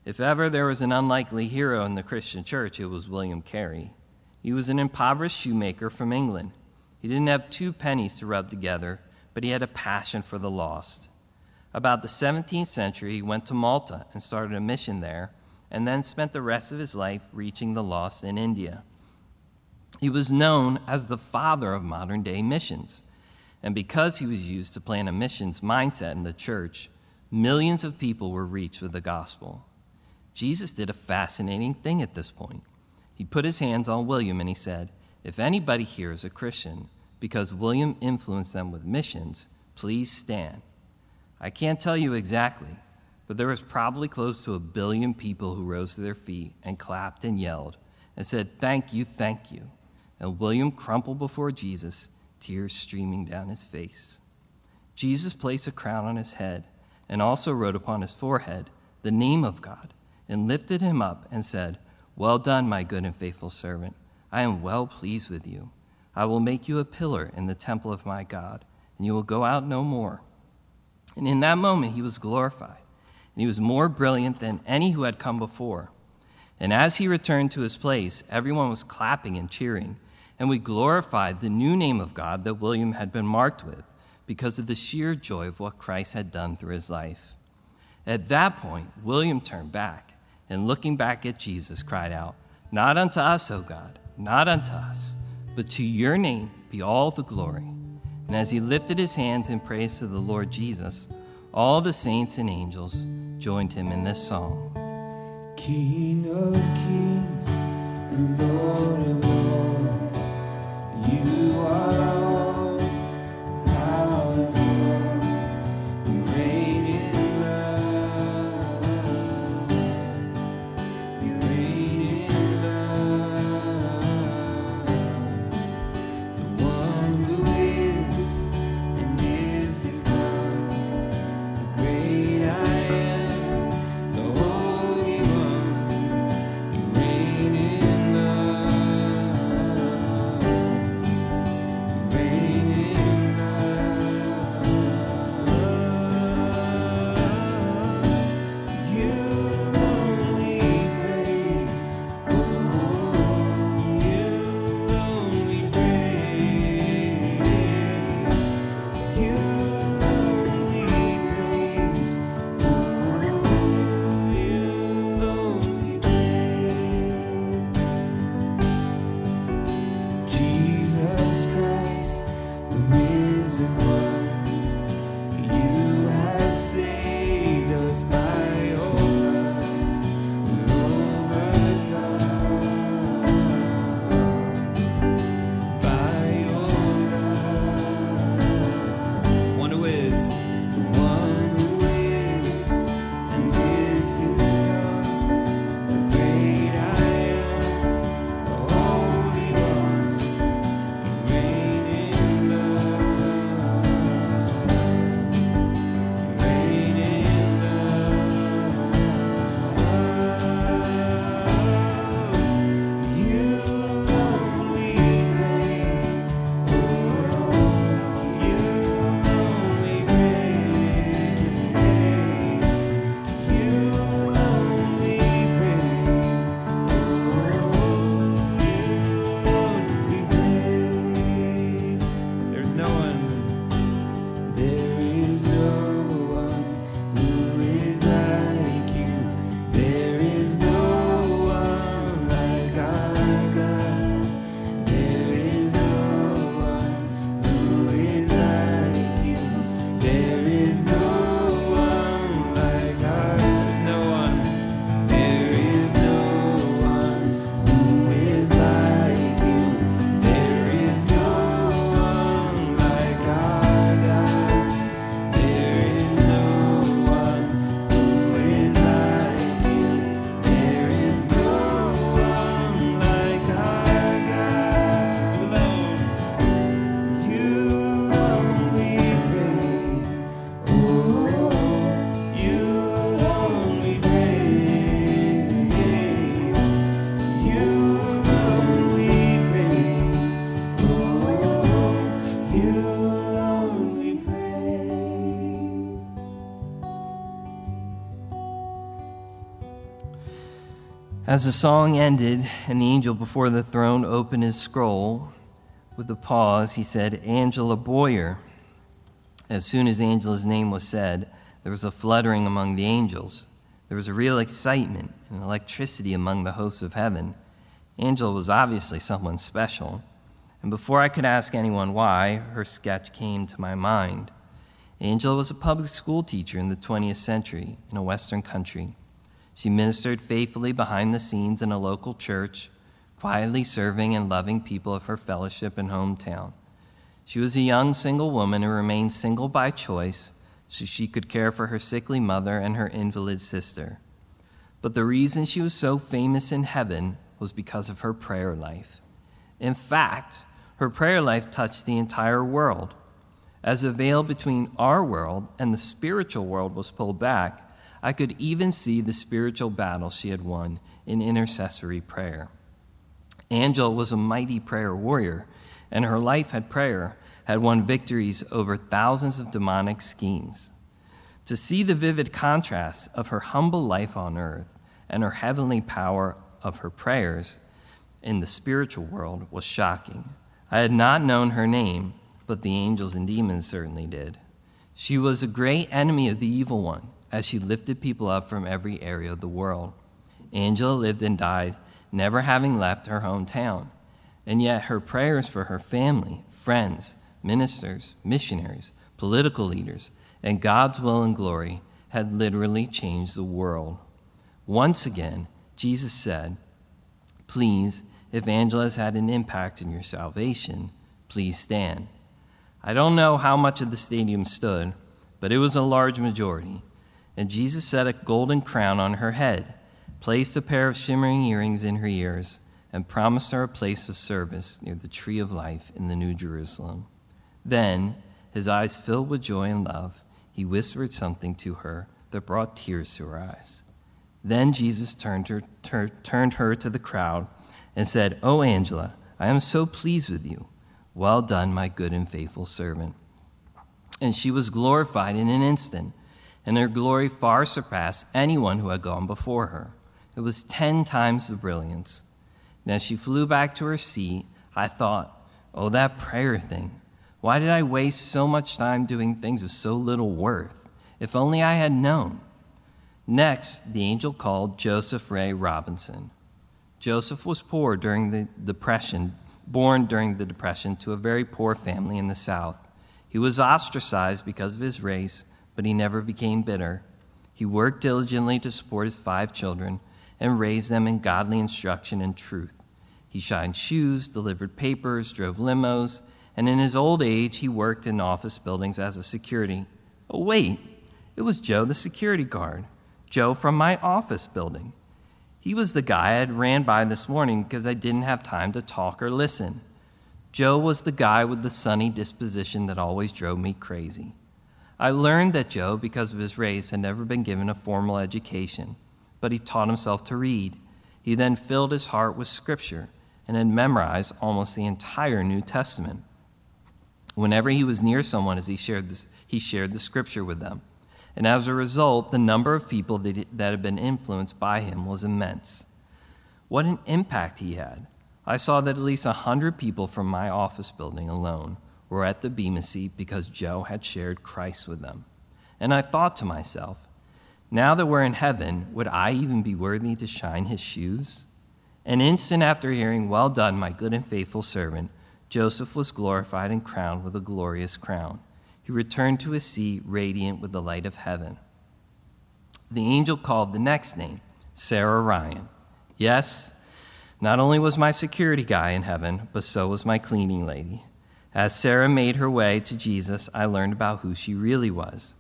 If ever there was an unlikely hero in the Christian church, it was William Carey. He was an impoverished shoemaker from England. He didn't have two pennies to rub together, but he had a passion for the lost. About the 17th century, he went to Malta and started a mission there, and then spent the rest of his life reaching the lost in India. He was known as the father of modern day missions, and because he was used to plant a missions mindset in the church, millions of people were reached with the gospel. Jesus did a fascinating thing at this point. He put his hands on William and he said, If anybody here is a Christian because William influenced them with missions, please stand. I can't tell you exactly, but there was probably close to a billion people who rose to their feet and clapped and yelled and said, Thank you, thank you. And William crumpled before Jesus, tears streaming down his face. Jesus placed a crown on his head and also wrote upon his forehead the name of God and lifted him up and said, Well done, my good and faithful servant. I am well pleased with you. I will make you a pillar in the temple of my God, and you will go out no more. And in that moment he was glorified, and he was more brilliant than any who had come before. And as he returned to his place, everyone was clapping and cheering, and we glorified the new name of God that William had been marked with, because of the sheer joy of what Christ had done through his life. At that point, William turned back and looking back at Jesus, cried out, Not unto us, O God, not unto us, but to your name be all the glory. And as he lifted his hands in praise to the Lord Jesus, all the saints and angels joined him in this song. King of kings and Lord of lords, you are As the song ended and the angel before the throne opened his scroll, with a pause, he said, Angela Boyer. As soon as Angela's name was said, there was a fluttering among the angels. There was a real excitement and electricity among the hosts of heaven. Angela was obviously someone special, and before I could ask anyone why, her sketch came to my mind. Angela was a public school teacher in the 20th century in a Western country. She ministered faithfully behind the scenes in a local church, quietly serving and loving people of her fellowship and hometown. She was a young single woman who remained single by choice so she could care for her sickly mother and her invalid sister. But the reason she was so famous in heaven was because of her prayer life. In fact, her prayer life touched the entire world. As the veil between our world and the spiritual world was pulled back, I could even see the spiritual battle she had won in intercessory prayer. Angel was a mighty prayer warrior, and her life had prayer had won victories over thousands of demonic schemes. To see the vivid contrast of her humble life on earth and her heavenly power of her prayers in the spiritual world was shocking. I had not known her name, but the angels and demons certainly did. She was a great enemy of the evil one, as she lifted people up from every area of the world. Angela lived and died, never having left her hometown. And yet her prayers for her family, friends, ministers, missionaries, political leaders, and God's will and glory had literally changed the world. Once again, Jesus said, Please, if Angela has had an impact in your salvation, please stand. I don't know how much of the stadium stood, but it was a large majority. And Jesus set a golden crown on her head, placed a pair of shimmering earrings in her ears, and promised her a place of service near the tree of life in the New Jerusalem. Then, his eyes filled with joy and love, he whispered something to her that brought tears to her eyes. Then Jesus turned her, tur- turned her to the crowd and said, Oh, Angela, I am so pleased with you. Well done, my good and faithful servant. And she was glorified in an instant, and her glory far surpassed anyone who had gone before her. It was ten times the brilliance. And as she flew back to her seat, I thought, Oh, that prayer thing. Why did I waste so much time doing things of so little worth? If only I had known. Next, the angel called Joseph Ray Robinson. Joseph was poor during the Depression, born during the Depression to a very poor family in the South. He was ostracized because of his race, but he never became bitter. He worked diligently to support his five children and raise them in godly instruction and truth. He shined shoes, delivered papers, drove limos, and in his old age he worked in office buildings as a security. Oh, wait, it was Joe the security guard, Joe from my office building. He was the guy I had ran by this morning because I didn't have time to talk or listen. Joe was the guy with the sunny disposition that always drove me crazy. I learned that Joe, because of his race, had never been given a formal education, but he taught himself to read. He then filled his heart with Scripture and had memorized almost the entire New Testament. Whenever he was near someone as he shared, this, he shared the Scripture with them. And as a result, the number of people that, that had been influenced by him was immense. What an impact he had. I saw that at least a 100 people from my office building alone were at the Bema seat because Joe had shared Christ with them. And I thought to myself, now that we're in heaven, would I even be worthy to shine his shoes? An instant after hearing, Well done, my good and faithful servant, Joseph was glorified and crowned with a glorious crown. He returned to his seat, radiant with the light of heaven. The angel called the next name, Sarah Ryan. Yes, not only was my security guy in heaven, but so was my cleaning lady. As Sarah made her way to Jesus, I learned about who she really was.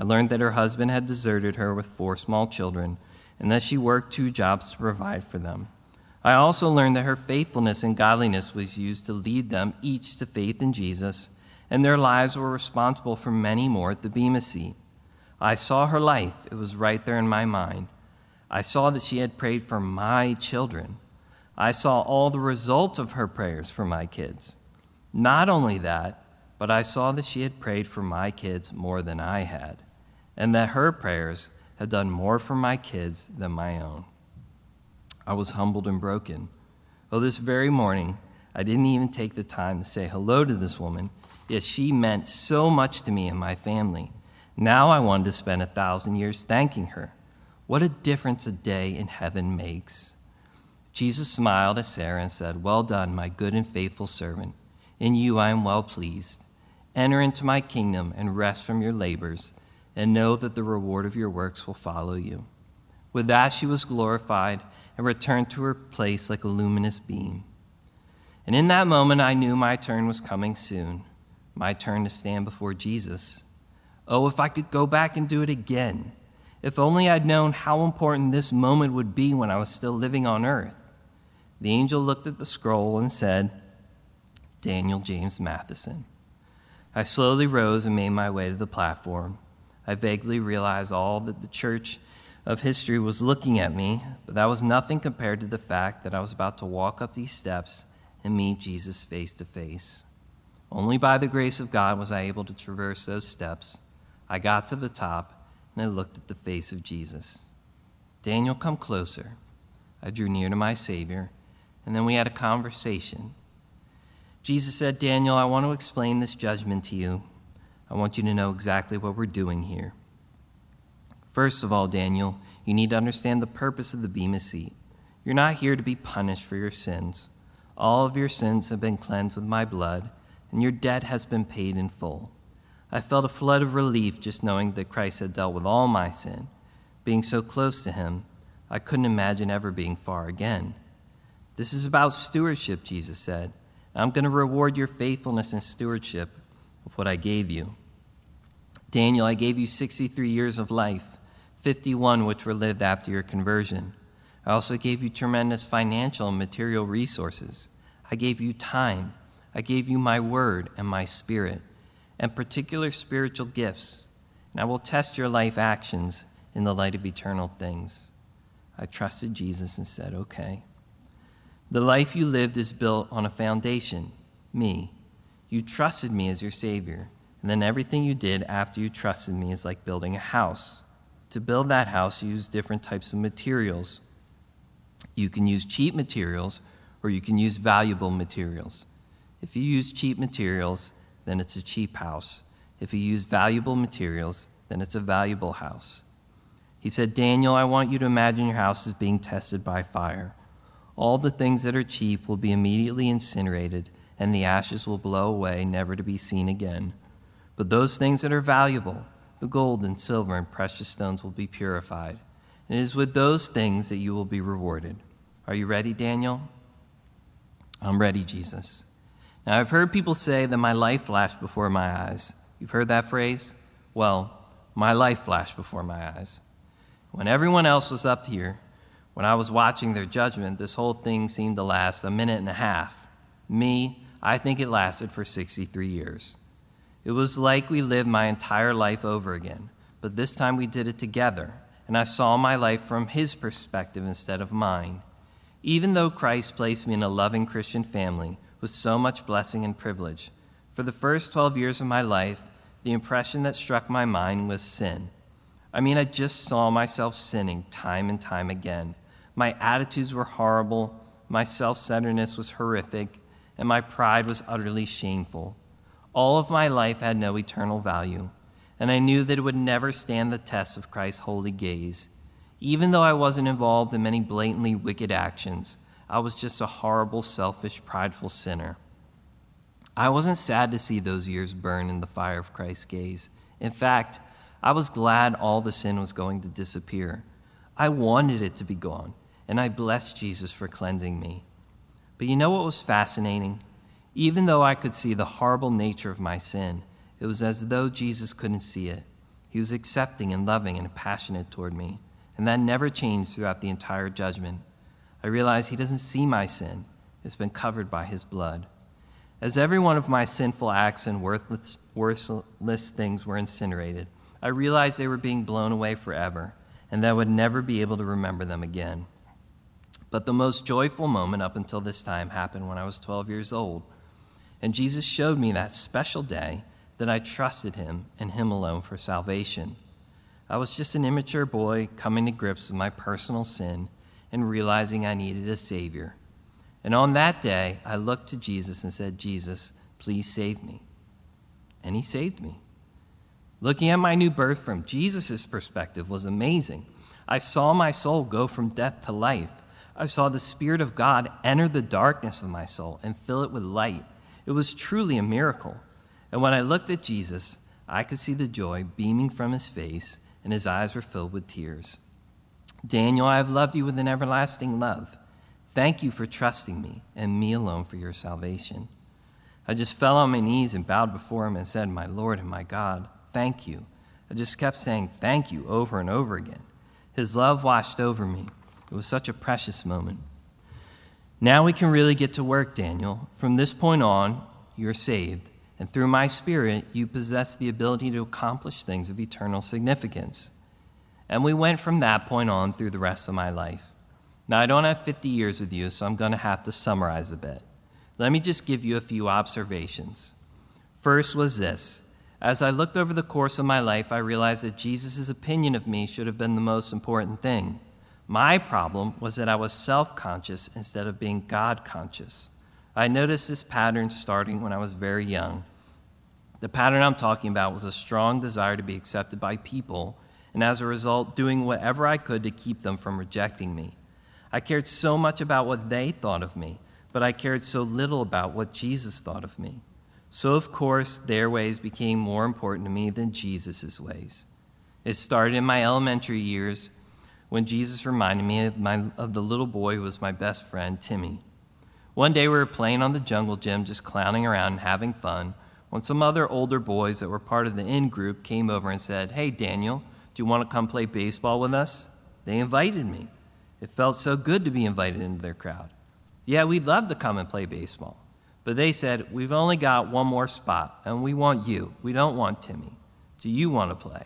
I learned that her husband had deserted her with four small children, and that she worked two jobs to provide for them. I also learned that her faithfulness and godliness was used to lead them each to faith in Jesus, and their lives were responsible for many more at the Bema seat. I saw her life, it was right there in my mind. I saw that she had prayed for my children. I saw all the results of her prayers for my kids. Not only that, but I saw that she had prayed for my kids more than I had, and that her prayers had done more for my kids than my own. I was humbled and broken. Oh, this very morning, I didn't even take the time to say hello to this woman, yet she meant so much to me and my family. Now I wanted to spend a thousand years thanking her. What a difference a day in heaven makes. Jesus smiled at Sarah and said, Well done, my good and faithful servant. In you I am well pleased. Enter into my kingdom and rest from your labors, and know that the reward of your works will follow you. With that she was glorified and returned to her place like a luminous beam. And in that moment I knew my turn was coming soon, my turn to stand before Jesus. Oh, if I could go back and do it again. If only I'd known how important this moment would be when I was still living on earth. The angel looked at the scroll and said, Daniel James Matheson. I slowly rose and made my way to the platform. I vaguely realized all that the church of history was looking at me, but that was nothing compared to the fact that I was about to walk up these steps and meet Jesus face to face. Only by the grace of God was I able to traverse those steps. I got to the top and I looked at the face of Jesus. Daniel, come closer. I drew near to my Savior, and then we had a conversation. Jesus said, Daniel, I want to explain this judgment to you. I want you to know exactly what we're doing here. First of all, Daniel, you need to understand the purpose of the Bema seat. You're not here to be punished for your sins. All of your sins have been cleansed with my blood, and your debt has been paid in full. I felt a flood of relief just knowing that Christ had dealt with all my sin. Being so close to him, I couldn't imagine ever being far again. This is about stewardship, Jesus said. I'm going to reward your faithfulness and stewardship of what I gave you. Daniel, I gave you 63 years of life, 51 which were lived after your conversion. I also gave you tremendous financial and material resources. I gave you time. I gave you my word and my spirit, and particular spiritual gifts. And I will test your life actions in the light of eternal things. I trusted Jesus and said, Okay. The life you lived is built on a foundation, me. You trusted me as your Savior, and then everything you did after you trusted me is like building a house. To build that house, you use different types of materials. You can use cheap materials or you can use valuable materials. If you use cheap materials, then it's a cheap house. If you use valuable materials, then it's a valuable house. He said, Daniel, I want you to imagine your house is being tested by fire. All the things that are cheap will be immediately incinerated, and the ashes will blow away, never to be seen again. But those things that are valuable, the gold and silver and precious stones, will be purified. And it is with those things that you will be rewarded. Are you ready, Daniel? I'm ready, Jesus. Now, I've heard people say that my life flashed before my eyes. You've heard that phrase? Well, my life flashed before my eyes. When everyone else was up here, when I was watching their judgment, this whole thing seemed to last a minute and a half. Me, I think it lasted for 63 years. It was like we lived my entire life over again, but this time we did it together, and I saw my life from his perspective instead of mine. Even though Christ placed me in a loving Christian family with so much blessing and privilege, for the first 12 years of my life, the impression that struck my mind was sin. I mean, I just saw myself sinning time and time again. My attitudes were horrible, my self centeredness was horrific, and my pride was utterly shameful. All of my life had no eternal value, and I knew that it would never stand the test of Christ's holy gaze. Even though I wasn't involved in many blatantly wicked actions, I was just a horrible, selfish, prideful sinner. I wasn't sad to see those years burn in the fire of Christ's gaze. In fact, I was glad all the sin was going to disappear. I wanted it to be gone, and I blessed Jesus for cleansing me. But you know what was fascinating? Even though I could see the horrible nature of my sin, it was as though Jesus couldn't see it. He was accepting and loving and passionate toward me and that never changed throughout the entire judgment. I realized He doesn't see my sin, it's been covered by His blood. As every one of my sinful acts and worthless, worthless things were incinerated, I realized they were being blown away forever, and that I would never be able to remember them again. But the most joyful moment up until this time happened when I was 12 years old. And Jesus showed me that special day that I trusted Him and Him alone for salvation. I was just an immature boy coming to grips with my personal sin, and realizing I needed a Savior. And on that day, I looked to Jesus and said, Jesus, please save me. And He saved me. Looking at my new birth from Jesus' perspective was amazing. I saw my soul go from death to life. I saw the Spirit of God enter the darkness of my soul and fill it with light. It was truly a miracle. And when I looked at Jesus, I could see the joy beaming from his face, and his eyes were filled with tears. Daniel, I have loved you with an everlasting love. Thank you for trusting me and me alone for your salvation. I just fell on my knees and bowed before him and said, My Lord and my God, thank you. I just kept saying thank you over and over again. His love washed over me. It was such a precious moment. Now we can really get to work, Daniel. From this point on, you're saved, and through my Spirit, you possess the ability to accomplish things of eternal significance. And we went from that point on through the rest of my life. Now, I don't have 50 years with you, so I'm going to have to summarize a bit. Let me just give you a few observations. First was this As I looked over the course of my life, I realized that Jesus' opinion of me should have been the most important thing. My problem was that I was self conscious instead of being God conscious. I noticed this pattern starting when I was very young. The pattern I'm talking about was a strong desire to be accepted by people, and as a result, doing whatever I could to keep them from rejecting me. I cared so much about what they thought of me, but I cared so little about what Jesus thought of me. So, of course, their ways became more important to me than Jesus' ways. It started in my elementary years when Jesus reminded me of, my, of the little boy who was my best friend, Timmy. One day we were playing on the jungle gym, just clowning around and having fun, when some other older boys that were part of the in group came over and said, Hey, Daniel, do you want to come play baseball with us? They invited me. It felt so good to be invited into their crowd. Yeah, we'd love to come and play baseball. But they said, We've only got one more spot, and we want you. We don't want Timmy. Do you want to play?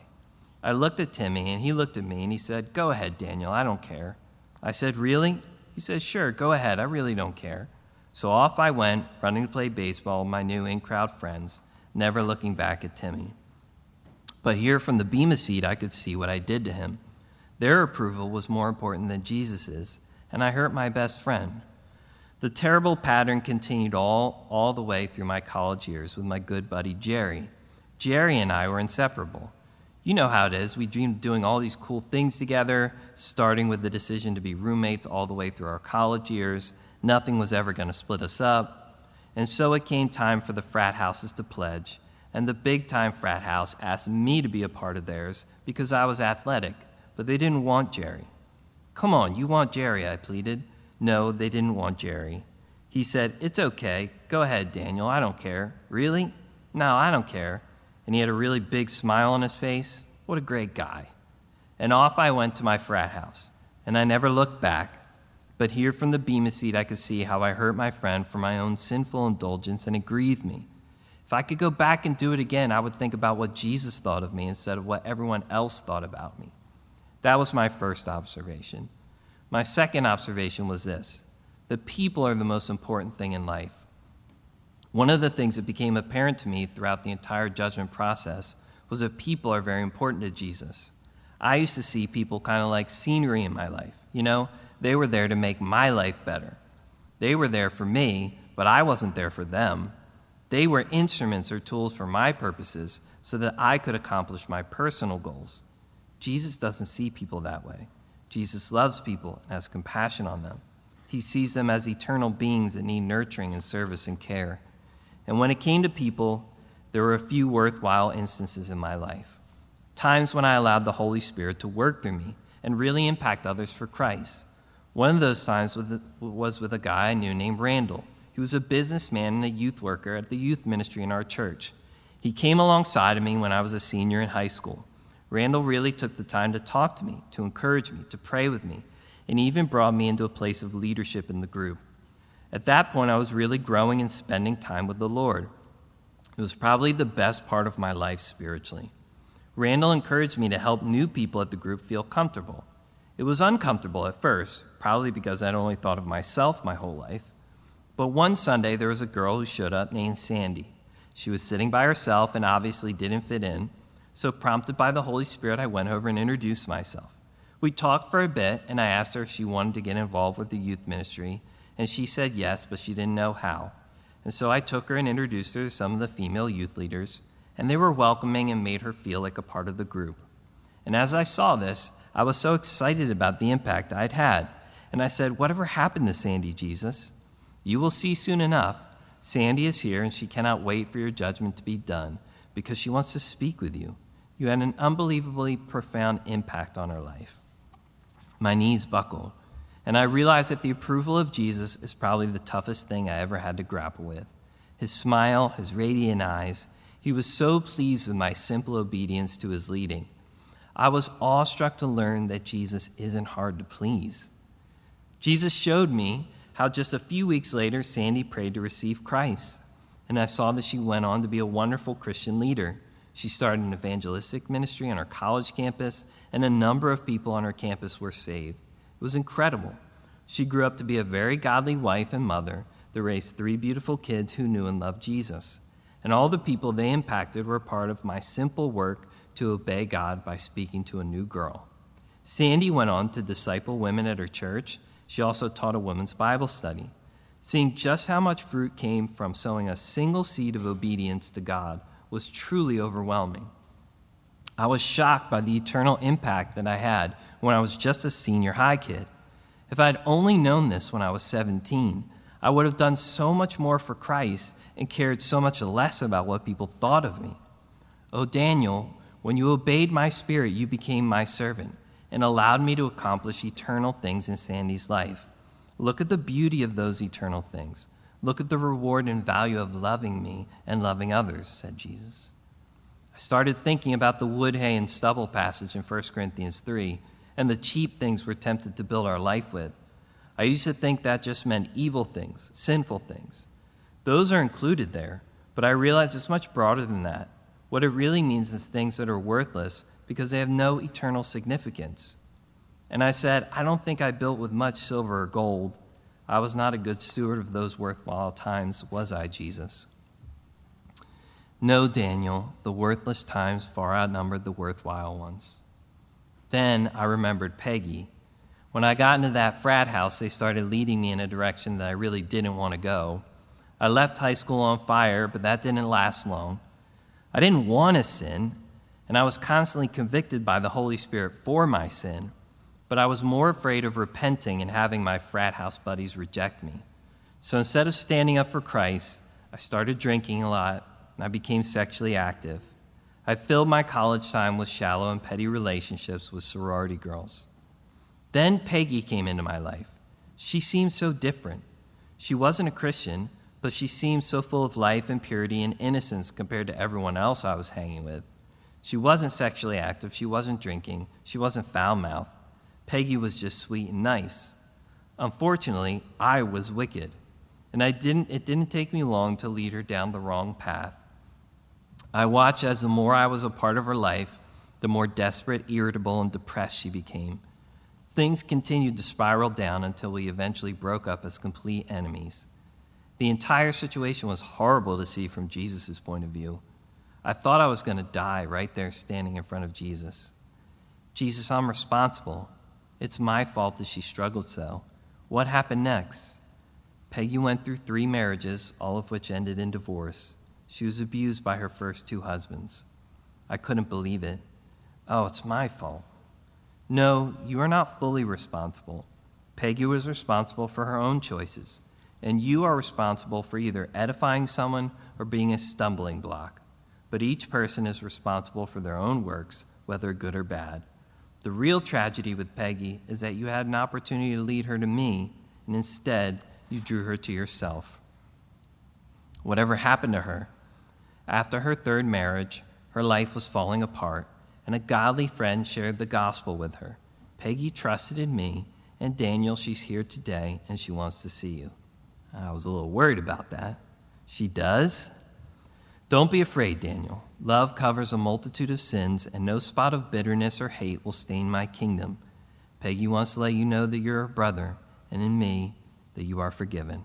I looked at Timmy, and he looked at me, and he said, Go ahead, Daniel. I don't care. I said, Really? He said, Sure, go ahead. I really don't care. So off I went, running to play baseball with my new in crowd friends, never looking back at Timmy. But here from the Bema seat, I could see what I did to him. Their approval was more important than Jesus's, and I hurt my best friend. The terrible pattern continued all, all the way through my college years with my good buddy Jerry. Jerry and I were inseparable. You know how it is. We dreamed of doing all these cool things together, starting with the decision to be roommates all the way through our college years. Nothing was ever going to split us up. And so it came time for the frat houses to pledge, and the big time frat house asked me to be a part of theirs because I was athletic but they didn't want Jerry. Come on, you want Jerry, I pleaded. No, they didn't want Jerry. He said, It's okay. Go ahead, Daniel. I don't care. Really? No, I don't care. And he had a really big smile on his face. What a great guy. And off I went to my frat house. And I never looked back. But here from the Bema seat, I could see how I hurt my friend for my own sinful indulgence, and it grieved me. If I could go back and do it again, I would think about what Jesus thought of me instead of what everyone else thought about me. That was my first observation. My second observation was this the people are the most important thing in life. One of the things that became apparent to me throughout the entire judgment process was that people are very important to Jesus. I used to see people kind of like scenery in my life. You know, they were there to make my life better. They were there for me, but I wasn't there for them. They were instruments or tools for my purposes so that I could accomplish my personal goals. Jesus doesn't see people that way. Jesus loves people and has compassion on them. He sees them as eternal beings that need nurturing and service and care. And when it came to people, there were a few worthwhile instances in my life. Times when I allowed the Holy Spirit to work through me and really impact others for Christ. One of those times was with a guy I knew named Randall. He was a businessman and a youth worker at the youth ministry in our church. He came alongside of me when I was a senior in high school. Randall really took the time to talk to me, to encourage me, to pray with me, and even brought me into a place of leadership in the group. At that point, I was really growing and spending time with the Lord. It was probably the best part of my life spiritually. Randall encouraged me to help new people at the group feel comfortable. It was uncomfortable at first, probably because I'd only thought of myself my whole life. But one Sunday, there was a girl who showed up named Sandy. She was sitting by herself and obviously didn't fit in. So, prompted by the Holy Spirit, I went over and introduced myself. We talked for a bit, and I asked her if she wanted to get involved with the youth ministry, and she said yes, but she didn't know how. And so I took her and introduced her to some of the female youth leaders, and they were welcoming and made her feel like a part of the group. And as I saw this, I was so excited about the impact I'd had. And I said, Whatever happened to Sandy, Jesus? You will see soon enough. Sandy is here, and she cannot wait for your judgment to be done because she wants to speak with you. You had an unbelievably profound impact on her life. My knees buckled, and I realized that the approval of Jesus is probably the toughest thing I ever had to grapple with. His smile, his radiant eyes, he was so pleased with my simple obedience to his leading. I was awestruck to learn that Jesus isn't hard to please. Jesus showed me how just a few weeks later Sandy prayed to receive Christ, and I saw that she went on to be a wonderful Christian leader. She started an evangelistic ministry on her college campus, and a number of people on her campus were saved. It was incredible. She grew up to be a very godly wife and mother that raised three beautiful kids who knew and loved Jesus. And all the people they impacted were part of my simple work to obey God by speaking to a new girl. Sandy went on to disciple women at her church. She also taught a women's Bible study. Seeing just how much fruit came from sowing a single seed of obedience to God was truly overwhelming. I was shocked by the eternal impact that I had when I was just a senior high kid. If I had only known this when I was 17, I would have done so much more for Christ and cared so much less about what people thought of me. Oh, Daniel, when you obeyed my spirit, you became my servant and allowed me to accomplish eternal things in Sandy's life. Look at the beauty of those eternal things. Look at the reward and value of loving me and loving others, said Jesus. I started thinking about the wood, hay, and stubble passage in 1 Corinthians 3 and the cheap things we're tempted to build our life with. I used to think that just meant evil things, sinful things. Those are included there, but I realize it's much broader than that. What it really means is things that are worthless because they have no eternal significance. And I said, I don't think I built with much silver or gold. I was not a good steward of those worthwhile times, was I, Jesus? No, Daniel, the worthless times far outnumbered the worthwhile ones. Then I remembered Peggy. When I got into that frat house, they started leading me in a direction that I really didn't want to go. I left high school on fire, but that didn't last long. I didn't want to sin, and I was constantly convicted by the Holy Spirit for my sin, but I was more afraid of repenting and having my frat house buddies reject me. So instead of standing up for Christ, I started drinking a lot and I became sexually active. I filled my college time with shallow and petty relationships with sorority girls. Then Peggy came into my life. She seemed so different. She wasn't a Christian, but she seemed so full of life and purity and innocence compared to everyone else I was hanging with. She wasn't sexually active, she wasn't drinking, she wasn't foul mouthed. Peggy was just sweet and nice. Unfortunately, I was wicked, and I didn't, it didn't take me long to lead her down the wrong path. I watched as the more I was a part of her life, the more desperate, irritable, and depressed she became. Things continued to spiral down until we eventually broke up as complete enemies. The entire situation was horrible to see from Jesus' point of view. I thought I was going to die right there standing in front of Jesus. Jesus, I'm responsible. It's my fault that she struggled so. What happened next? Peggy went through three marriages, all of which ended in divorce. She was abused by her first two husbands. I couldn't believe it. Oh, it's my fault. No, you are not fully responsible. Peggy was responsible for her own choices, and you are responsible for either edifying someone or being a stumbling block. But each person is responsible for their own works, whether good or bad. The real tragedy with Peggy is that you had an opportunity to lead her to me, and instead you drew her to yourself. Whatever happened to her, after her third marriage, her life was falling apart, and a godly friend shared the gospel with her. Peggy trusted in me, and Daniel, she's here today, and she wants to see you. I was a little worried about that. She does? Don't be afraid, Daniel. Love covers a multitude of sins, and no spot of bitterness or hate will stain my kingdom. Peggy wants to let you know that you're a brother, and in me, that you are forgiven.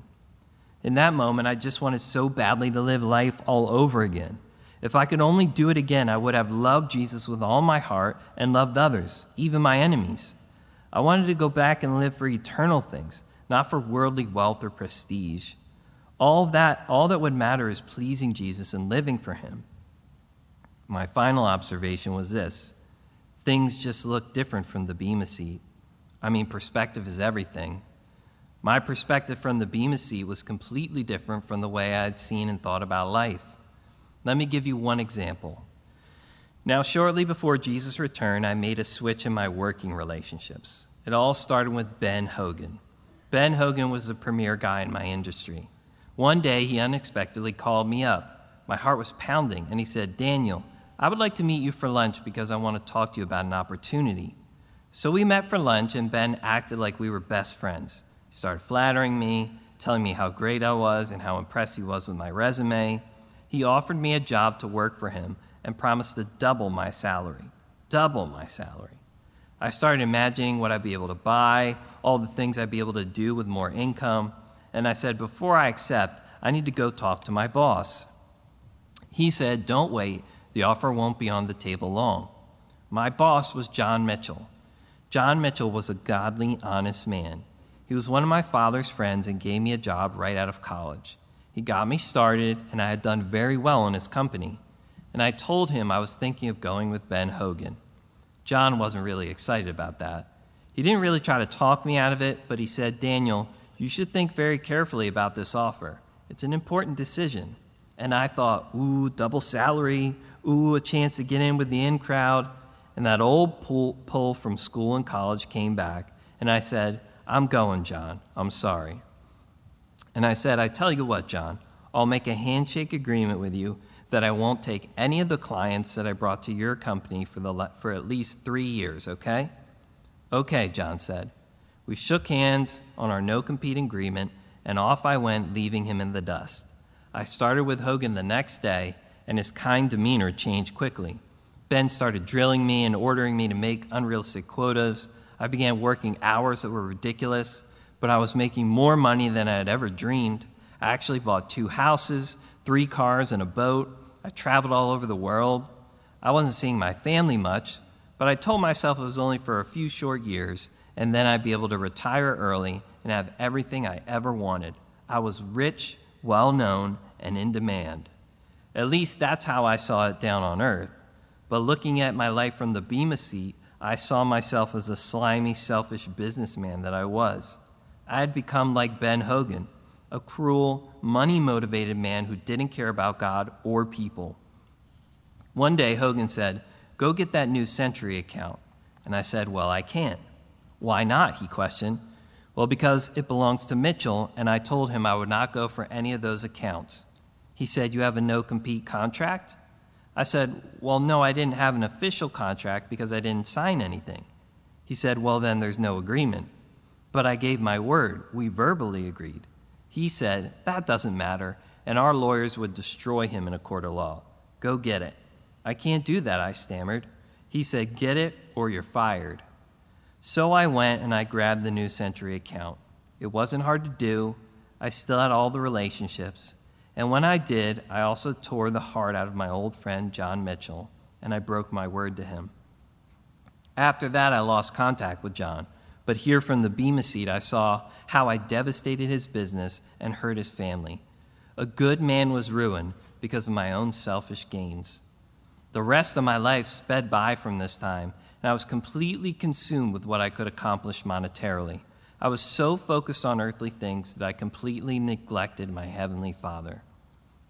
In that moment, I just wanted so badly to live life all over again. If I could only do it again, I would have loved Jesus with all my heart and loved others, even my enemies. I wanted to go back and live for eternal things, not for worldly wealth or prestige. All that, all that would matter is pleasing Jesus and living for him. My final observation was this things just look different from the Bema seat. I mean, perspective is everything. My perspective from the Bema seat was completely different from the way I had seen and thought about life. Let me give you one example. Now, shortly before Jesus' return, I made a switch in my working relationships. It all started with Ben Hogan. Ben Hogan was the premier guy in my industry. One day, he unexpectedly called me up. My heart was pounding, and he said, Daniel, I would like to meet you for lunch because I want to talk to you about an opportunity. So we met for lunch, and Ben acted like we were best friends. He started flattering me, telling me how great I was and how impressed he was with my resume. He offered me a job to work for him and promised to double my salary. Double my salary. I started imagining what I'd be able to buy, all the things I'd be able to do with more income, and I said, before I accept, I need to go talk to my boss. He said, Don't wait, the offer won't be on the table long. My boss was John Mitchell. John Mitchell was a godly, honest man. He was one of my father's friends and gave me a job right out of college. He got me started, and I had done very well in his company and I told him I was thinking of going with Ben Hogan. John wasn't really excited about that. He didn't really try to talk me out of it, but he said, Daniel, you should think very carefully about this offer. It's an important decision. And I thought, ooh, double salary, ooh, a chance to get in with the in crowd. And that old pull, pull from school and college came back, and I said, I'm going, John. I'm sorry. And I said, I tell you what, John, I'll make a handshake agreement with you that I won't take any of the clients that I brought to your company for, the, for at least three years, okay? Okay, John said. We shook hands on our no compete agreement, and off I went, leaving him in the dust. I started with Hogan the next day, and his kind demeanor changed quickly. Ben started drilling me and ordering me to make unrealistic quotas. I began working hours that were ridiculous, but I was making more money than I had ever dreamed. I actually bought two houses, three cars, and a boat. I traveled all over the world. I wasn't seeing my family much, but I told myself it was only for a few short years, and then I'd be able to retire early and have everything I ever wanted. I was rich, well known, and in demand. At least that's how I saw it down on earth. But looking at my life from the Bema seat, I saw myself as the slimy, selfish businessman that I was. I had become like Ben Hogan a cruel, money motivated man who didn't care about God or people. One day, Hogan said, Go get that new Century account. And I said, Well, I can't. Why not? He questioned. Well, because it belongs to Mitchell, and I told him I would not go for any of those accounts. He said, You have a no compete contract? I said, Well, no, I didn't have an official contract because I didn't sign anything. He said, Well, then there's no agreement. But I gave my word. We verbally agreed. He said, That doesn't matter, and our lawyers would destroy him in a court of law. Go get it. I can't do that, I stammered. He said, Get it or you're fired. So I went and I grabbed the New Century account. It wasn't hard to do. I still had all the relationships. And when I did, I also tore the heart out of my old friend John Mitchell, and I broke my word to him. After that, I lost contact with John. But here from the Bema seat, I saw how I devastated his business and hurt his family. A good man was ruined because of my own selfish gains. The rest of my life sped by from this time, and I was completely consumed with what I could accomplish monetarily. I was so focused on earthly things that I completely neglected my Heavenly Father.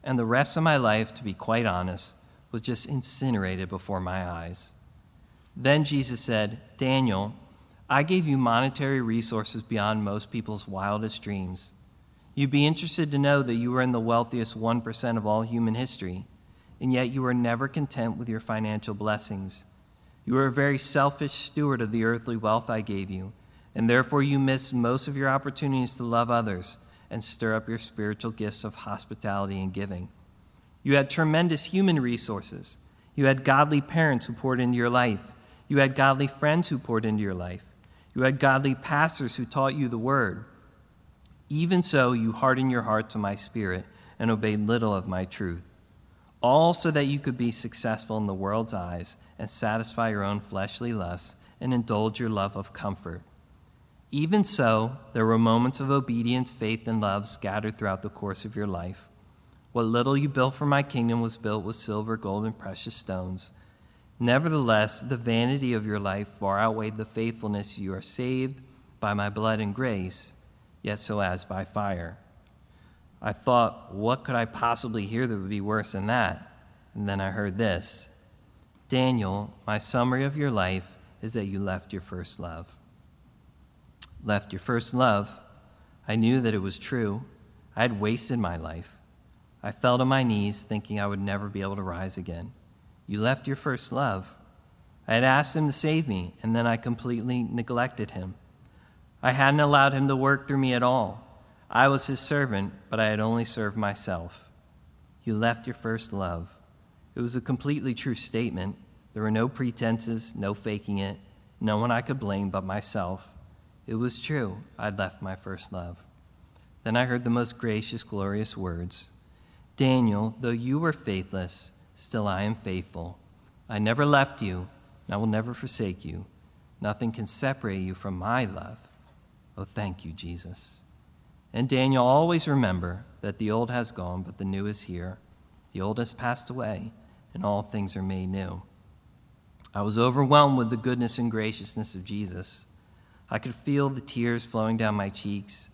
And the rest of my life, to be quite honest, was just incinerated before my eyes. Then Jesus said, Daniel, I gave you monetary resources beyond most people's wildest dreams. You'd be interested to know that you were in the wealthiest 1% of all human history, and yet you were never content with your financial blessings. You were a very selfish steward of the earthly wealth I gave you, and therefore you missed most of your opportunities to love others and stir up your spiritual gifts of hospitality and giving. You had tremendous human resources. You had godly parents who poured into your life. You had godly friends who poured into your life. You had godly pastors who taught you the word. Even so, you hardened your heart to my spirit and obeyed little of my truth. All so that you could be successful in the world's eyes and satisfy your own fleshly lusts and indulge your love of comfort. Even so, there were moments of obedience, faith, and love scattered throughout the course of your life. What little you built for my kingdom was built with silver, gold, and precious stones. Nevertheless, the vanity of your life far outweighed the faithfulness you are saved by my blood and grace, yet so as by fire. I thought, what could I possibly hear that would be worse than that? And then I heard this Daniel, my summary of your life is that you left your first love. Left your first love. I knew that it was true. I had wasted my life. I fell to my knees, thinking I would never be able to rise again. You left your first love. I had asked him to save me, and then I completely neglected him. I hadn't allowed him to work through me at all. I was his servant, but I had only served myself. You left your first love. It was a completely true statement. There were no pretenses, no faking it, no one I could blame but myself. It was true. I'd left my first love. Then I heard the most gracious, glorious words Daniel, though you were faithless, still I am faithful. I never left you, and I will never forsake you. Nothing can separate you from my love. Oh, thank you, Jesus. And Daniel, always remember that the old has gone, but the new is here. The old has passed away, and all things are made new. I was overwhelmed with the goodness and graciousness of Jesus. I could feel the tears flowing down my cheeks.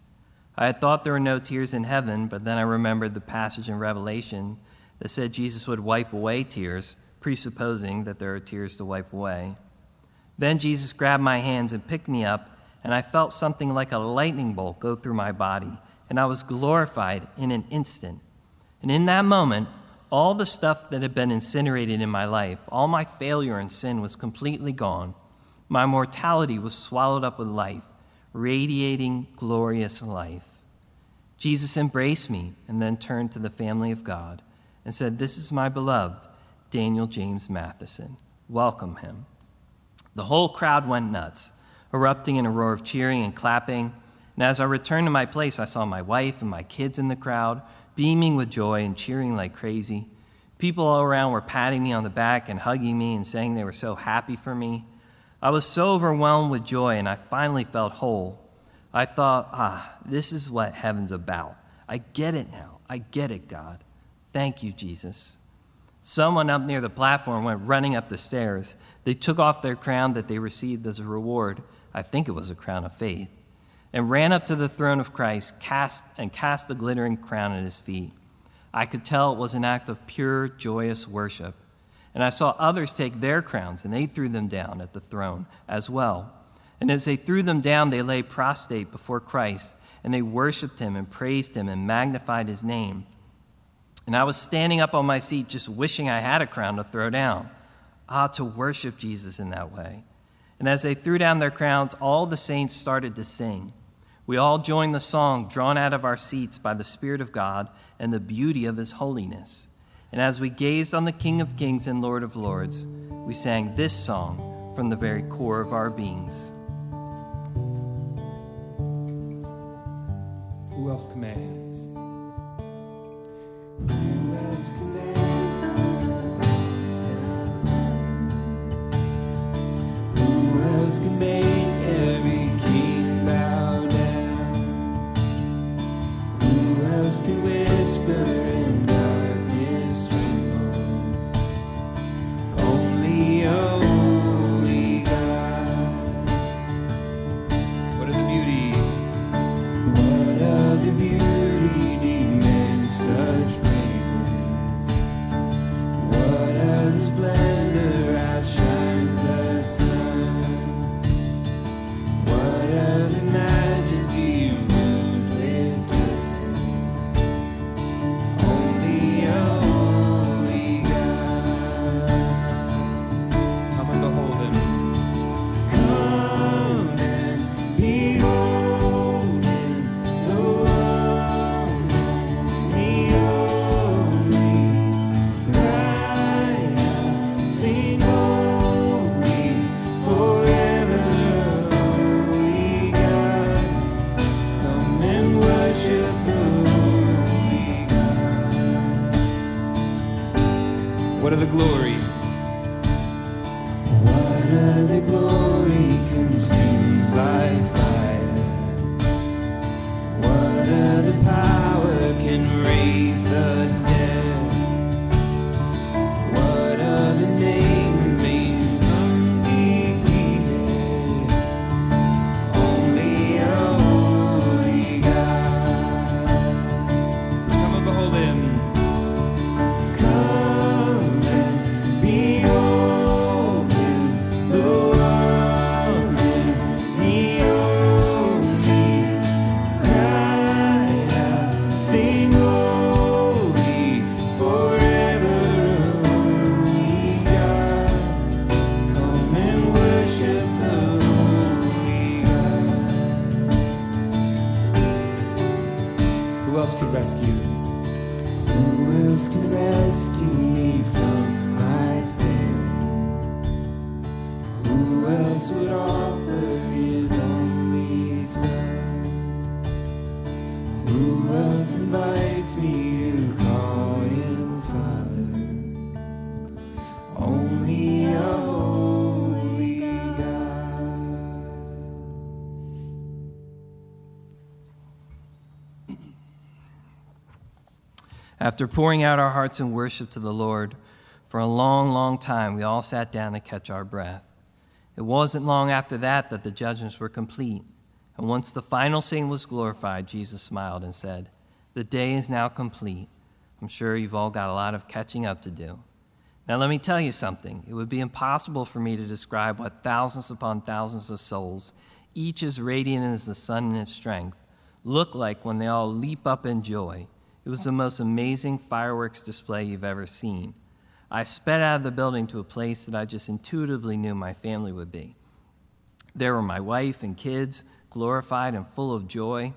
I had thought there were no tears in heaven, but then I remembered the passage in Revelation that said Jesus would wipe away tears, presupposing that there are tears to wipe away. Then Jesus grabbed my hands and picked me up, and I felt something like a lightning bolt go through my body, and I was glorified in an instant. And in that moment, all the stuff that had been incinerated in my life, all my failure and sin was completely gone. My mortality was swallowed up with life, radiating glorious life. Jesus embraced me and then turned to the family of God and said, This is my beloved, Daniel James Matheson. Welcome him. The whole crowd went nuts, erupting in a roar of cheering and clapping. And as I returned to my place, I saw my wife and my kids in the crowd, beaming with joy and cheering like crazy. People all around were patting me on the back and hugging me and saying they were so happy for me. I was so overwhelmed with joy, and I finally felt whole. I thought, ah, this is what heaven's about. I get it now. I get it, God. Thank you, Jesus. Someone up near the platform went running up the stairs. They took off their crown that they received as a reward. I think it was a crown of faith. And ran up to the throne of Christ, cast and cast the glittering crown at his feet. I could tell it was an act of pure, joyous worship. And I saw others take their crowns, and they threw them down at the throne as well. And as they threw them down, they lay prostrate before Christ, and they worshiped him and praised him and magnified his name. And I was standing up on my seat just wishing I had a crown to throw down. Ah, to worship Jesus in that way. And as they threw down their crowns, all the saints started to sing. We all joined the song, drawn out of our seats by the Spirit of God and the beauty of his holiness. And as we gazed on the King of Kings and Lord of Lords, we sang this song from the very core of our beings. Who else commands? After pouring out our hearts in worship to the Lord for a long, long time, we all sat down to catch our breath. It wasn't long after that that the judgments were complete. And once the final scene was glorified, Jesus smiled and said, The day is now complete. I'm sure you've all got a lot of catching up to do. Now, let me tell you something. It would be impossible for me to describe what thousands upon thousands of souls, each as radiant as the sun in its strength, look like when they all leap up in joy. It was the most amazing fireworks display you've ever seen. I sped out of the building to a place that I just intuitively knew my family would be. There were my wife and kids, glorified and full of joy.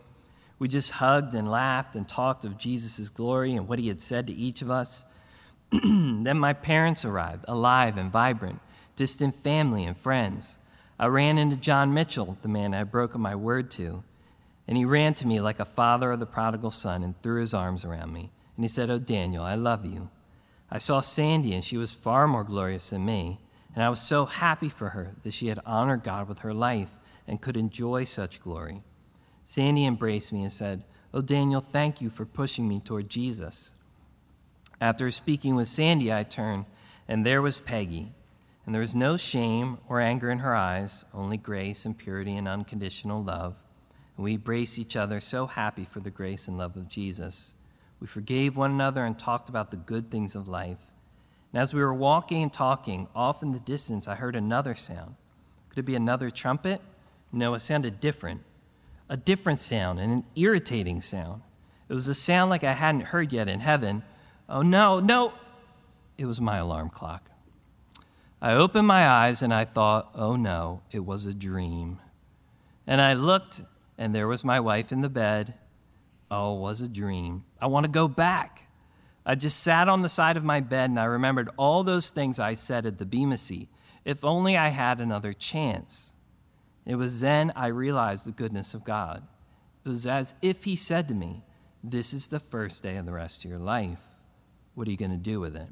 We just hugged and laughed and talked of Jesus' glory and what he had said to each of us. then my parents arrived, alive and vibrant, distant family and friends. I ran into John Mitchell, the man I had broken my word to, and he ran to me like a father of the prodigal son and threw his arms around me. And he said, Oh, Daniel, I love you. I saw Sandy, and she was far more glorious than me, and I was so happy for her that she had honored God with her life and could enjoy such glory. Sandy embraced me and said, Oh, Daniel, thank you for pushing me toward Jesus. After speaking with Sandy, I turned, and there was Peggy. And there was no shame or anger in her eyes, only grace and purity and unconditional love. We embraced each other, so happy for the grace and love of Jesus. We forgave one another and talked about the good things of life. And as we were walking and talking, off in the distance, I heard another sound. Could it be another trumpet? No, it sounded different. A different sound, and an irritating sound. It was a sound like I hadn't heard yet in heaven. Oh, no, no! It was my alarm clock. I opened my eyes and I thought, oh no, it was a dream. And I looked, and there was my wife in the bed. Oh, it was a dream. I want to go back. I just sat on the side of my bed and I remembered all those things I said at the Bema seat. If only I had another chance. It was then I realized the goodness of God. It was as if He said to me, This is the first day of the rest of your life. What are you going to do with it?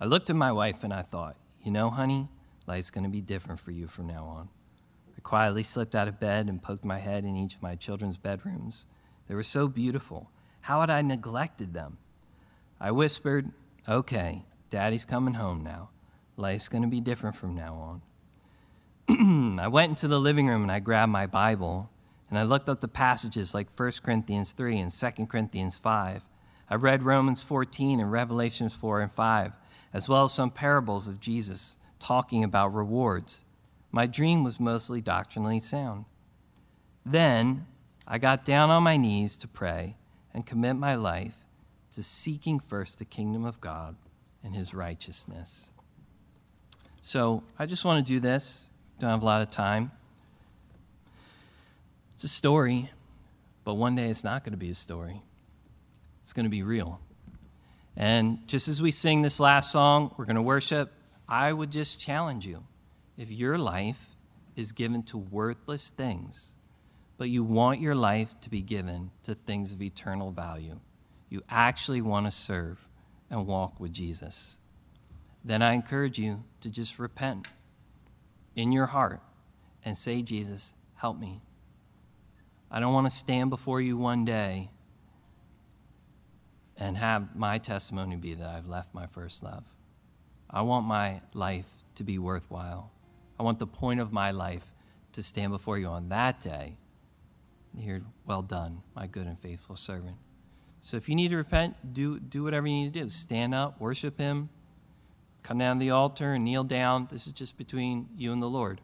I looked at my wife and I thought, You know, honey, life's going to be different for you from now on. Quietly slipped out of bed and poked my head in each of my children's bedrooms. They were so beautiful. How had I neglected them? I whispered, Okay, Daddy's coming home now. Life's going to be different from now on. I went into the living room and I grabbed my Bible and I looked up the passages like 1 Corinthians 3 and 2 Corinthians 5. I read Romans 14 and Revelations 4 and 5, as well as some parables of Jesus talking about rewards. My dream was mostly doctrinally sound. Then I got down on my knees to pray and commit my life to seeking first the kingdom of God and his righteousness. So I just want to do this. Don't have a lot of time. It's a story, but one day it's not going to be a story. It's going to be real. And just as we sing this last song, we're going to worship. I would just challenge you. If your life is given to worthless things, but you want your life to be given to things of eternal value, you actually want to serve and walk with Jesus, then I encourage you to just repent in your heart and say, Jesus, help me. I don't want to stand before you one day and have my testimony be that I've left my first love. I want my life to be worthwhile. I want the point of my life to stand before you on that day and hear, Well done, my good and faithful servant. So if you need to repent, do, do whatever you need to do. Stand up, worship Him, come down to the altar and kneel down. This is just between you and the Lord.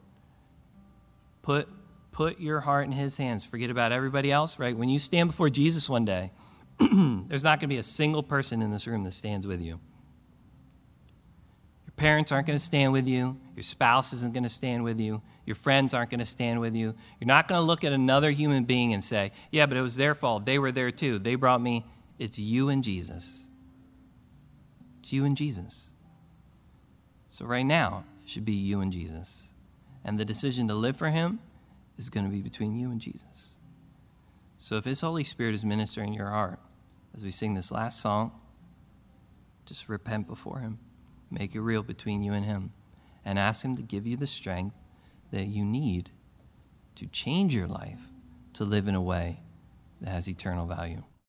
Put, put your heart in His hands. Forget about everybody else, right? When you stand before Jesus one day, there's not going to be a single person in this room that stands with you. Parents aren't going to stand with you. Your spouse isn't going to stand with you. Your friends aren't going to stand with you. You're not going to look at another human being and say, yeah, but it was their fault. They were there too. They brought me. It's you and Jesus. It's you and Jesus. So right now, it should be you and Jesus. And the decision to live for Him is going to be between you and Jesus. So if His Holy Spirit is ministering your heart as we sing this last song, just repent before Him. Make it real between you and Him. And ask Him to give you the strength that you need to change your life to live in a way that has eternal value.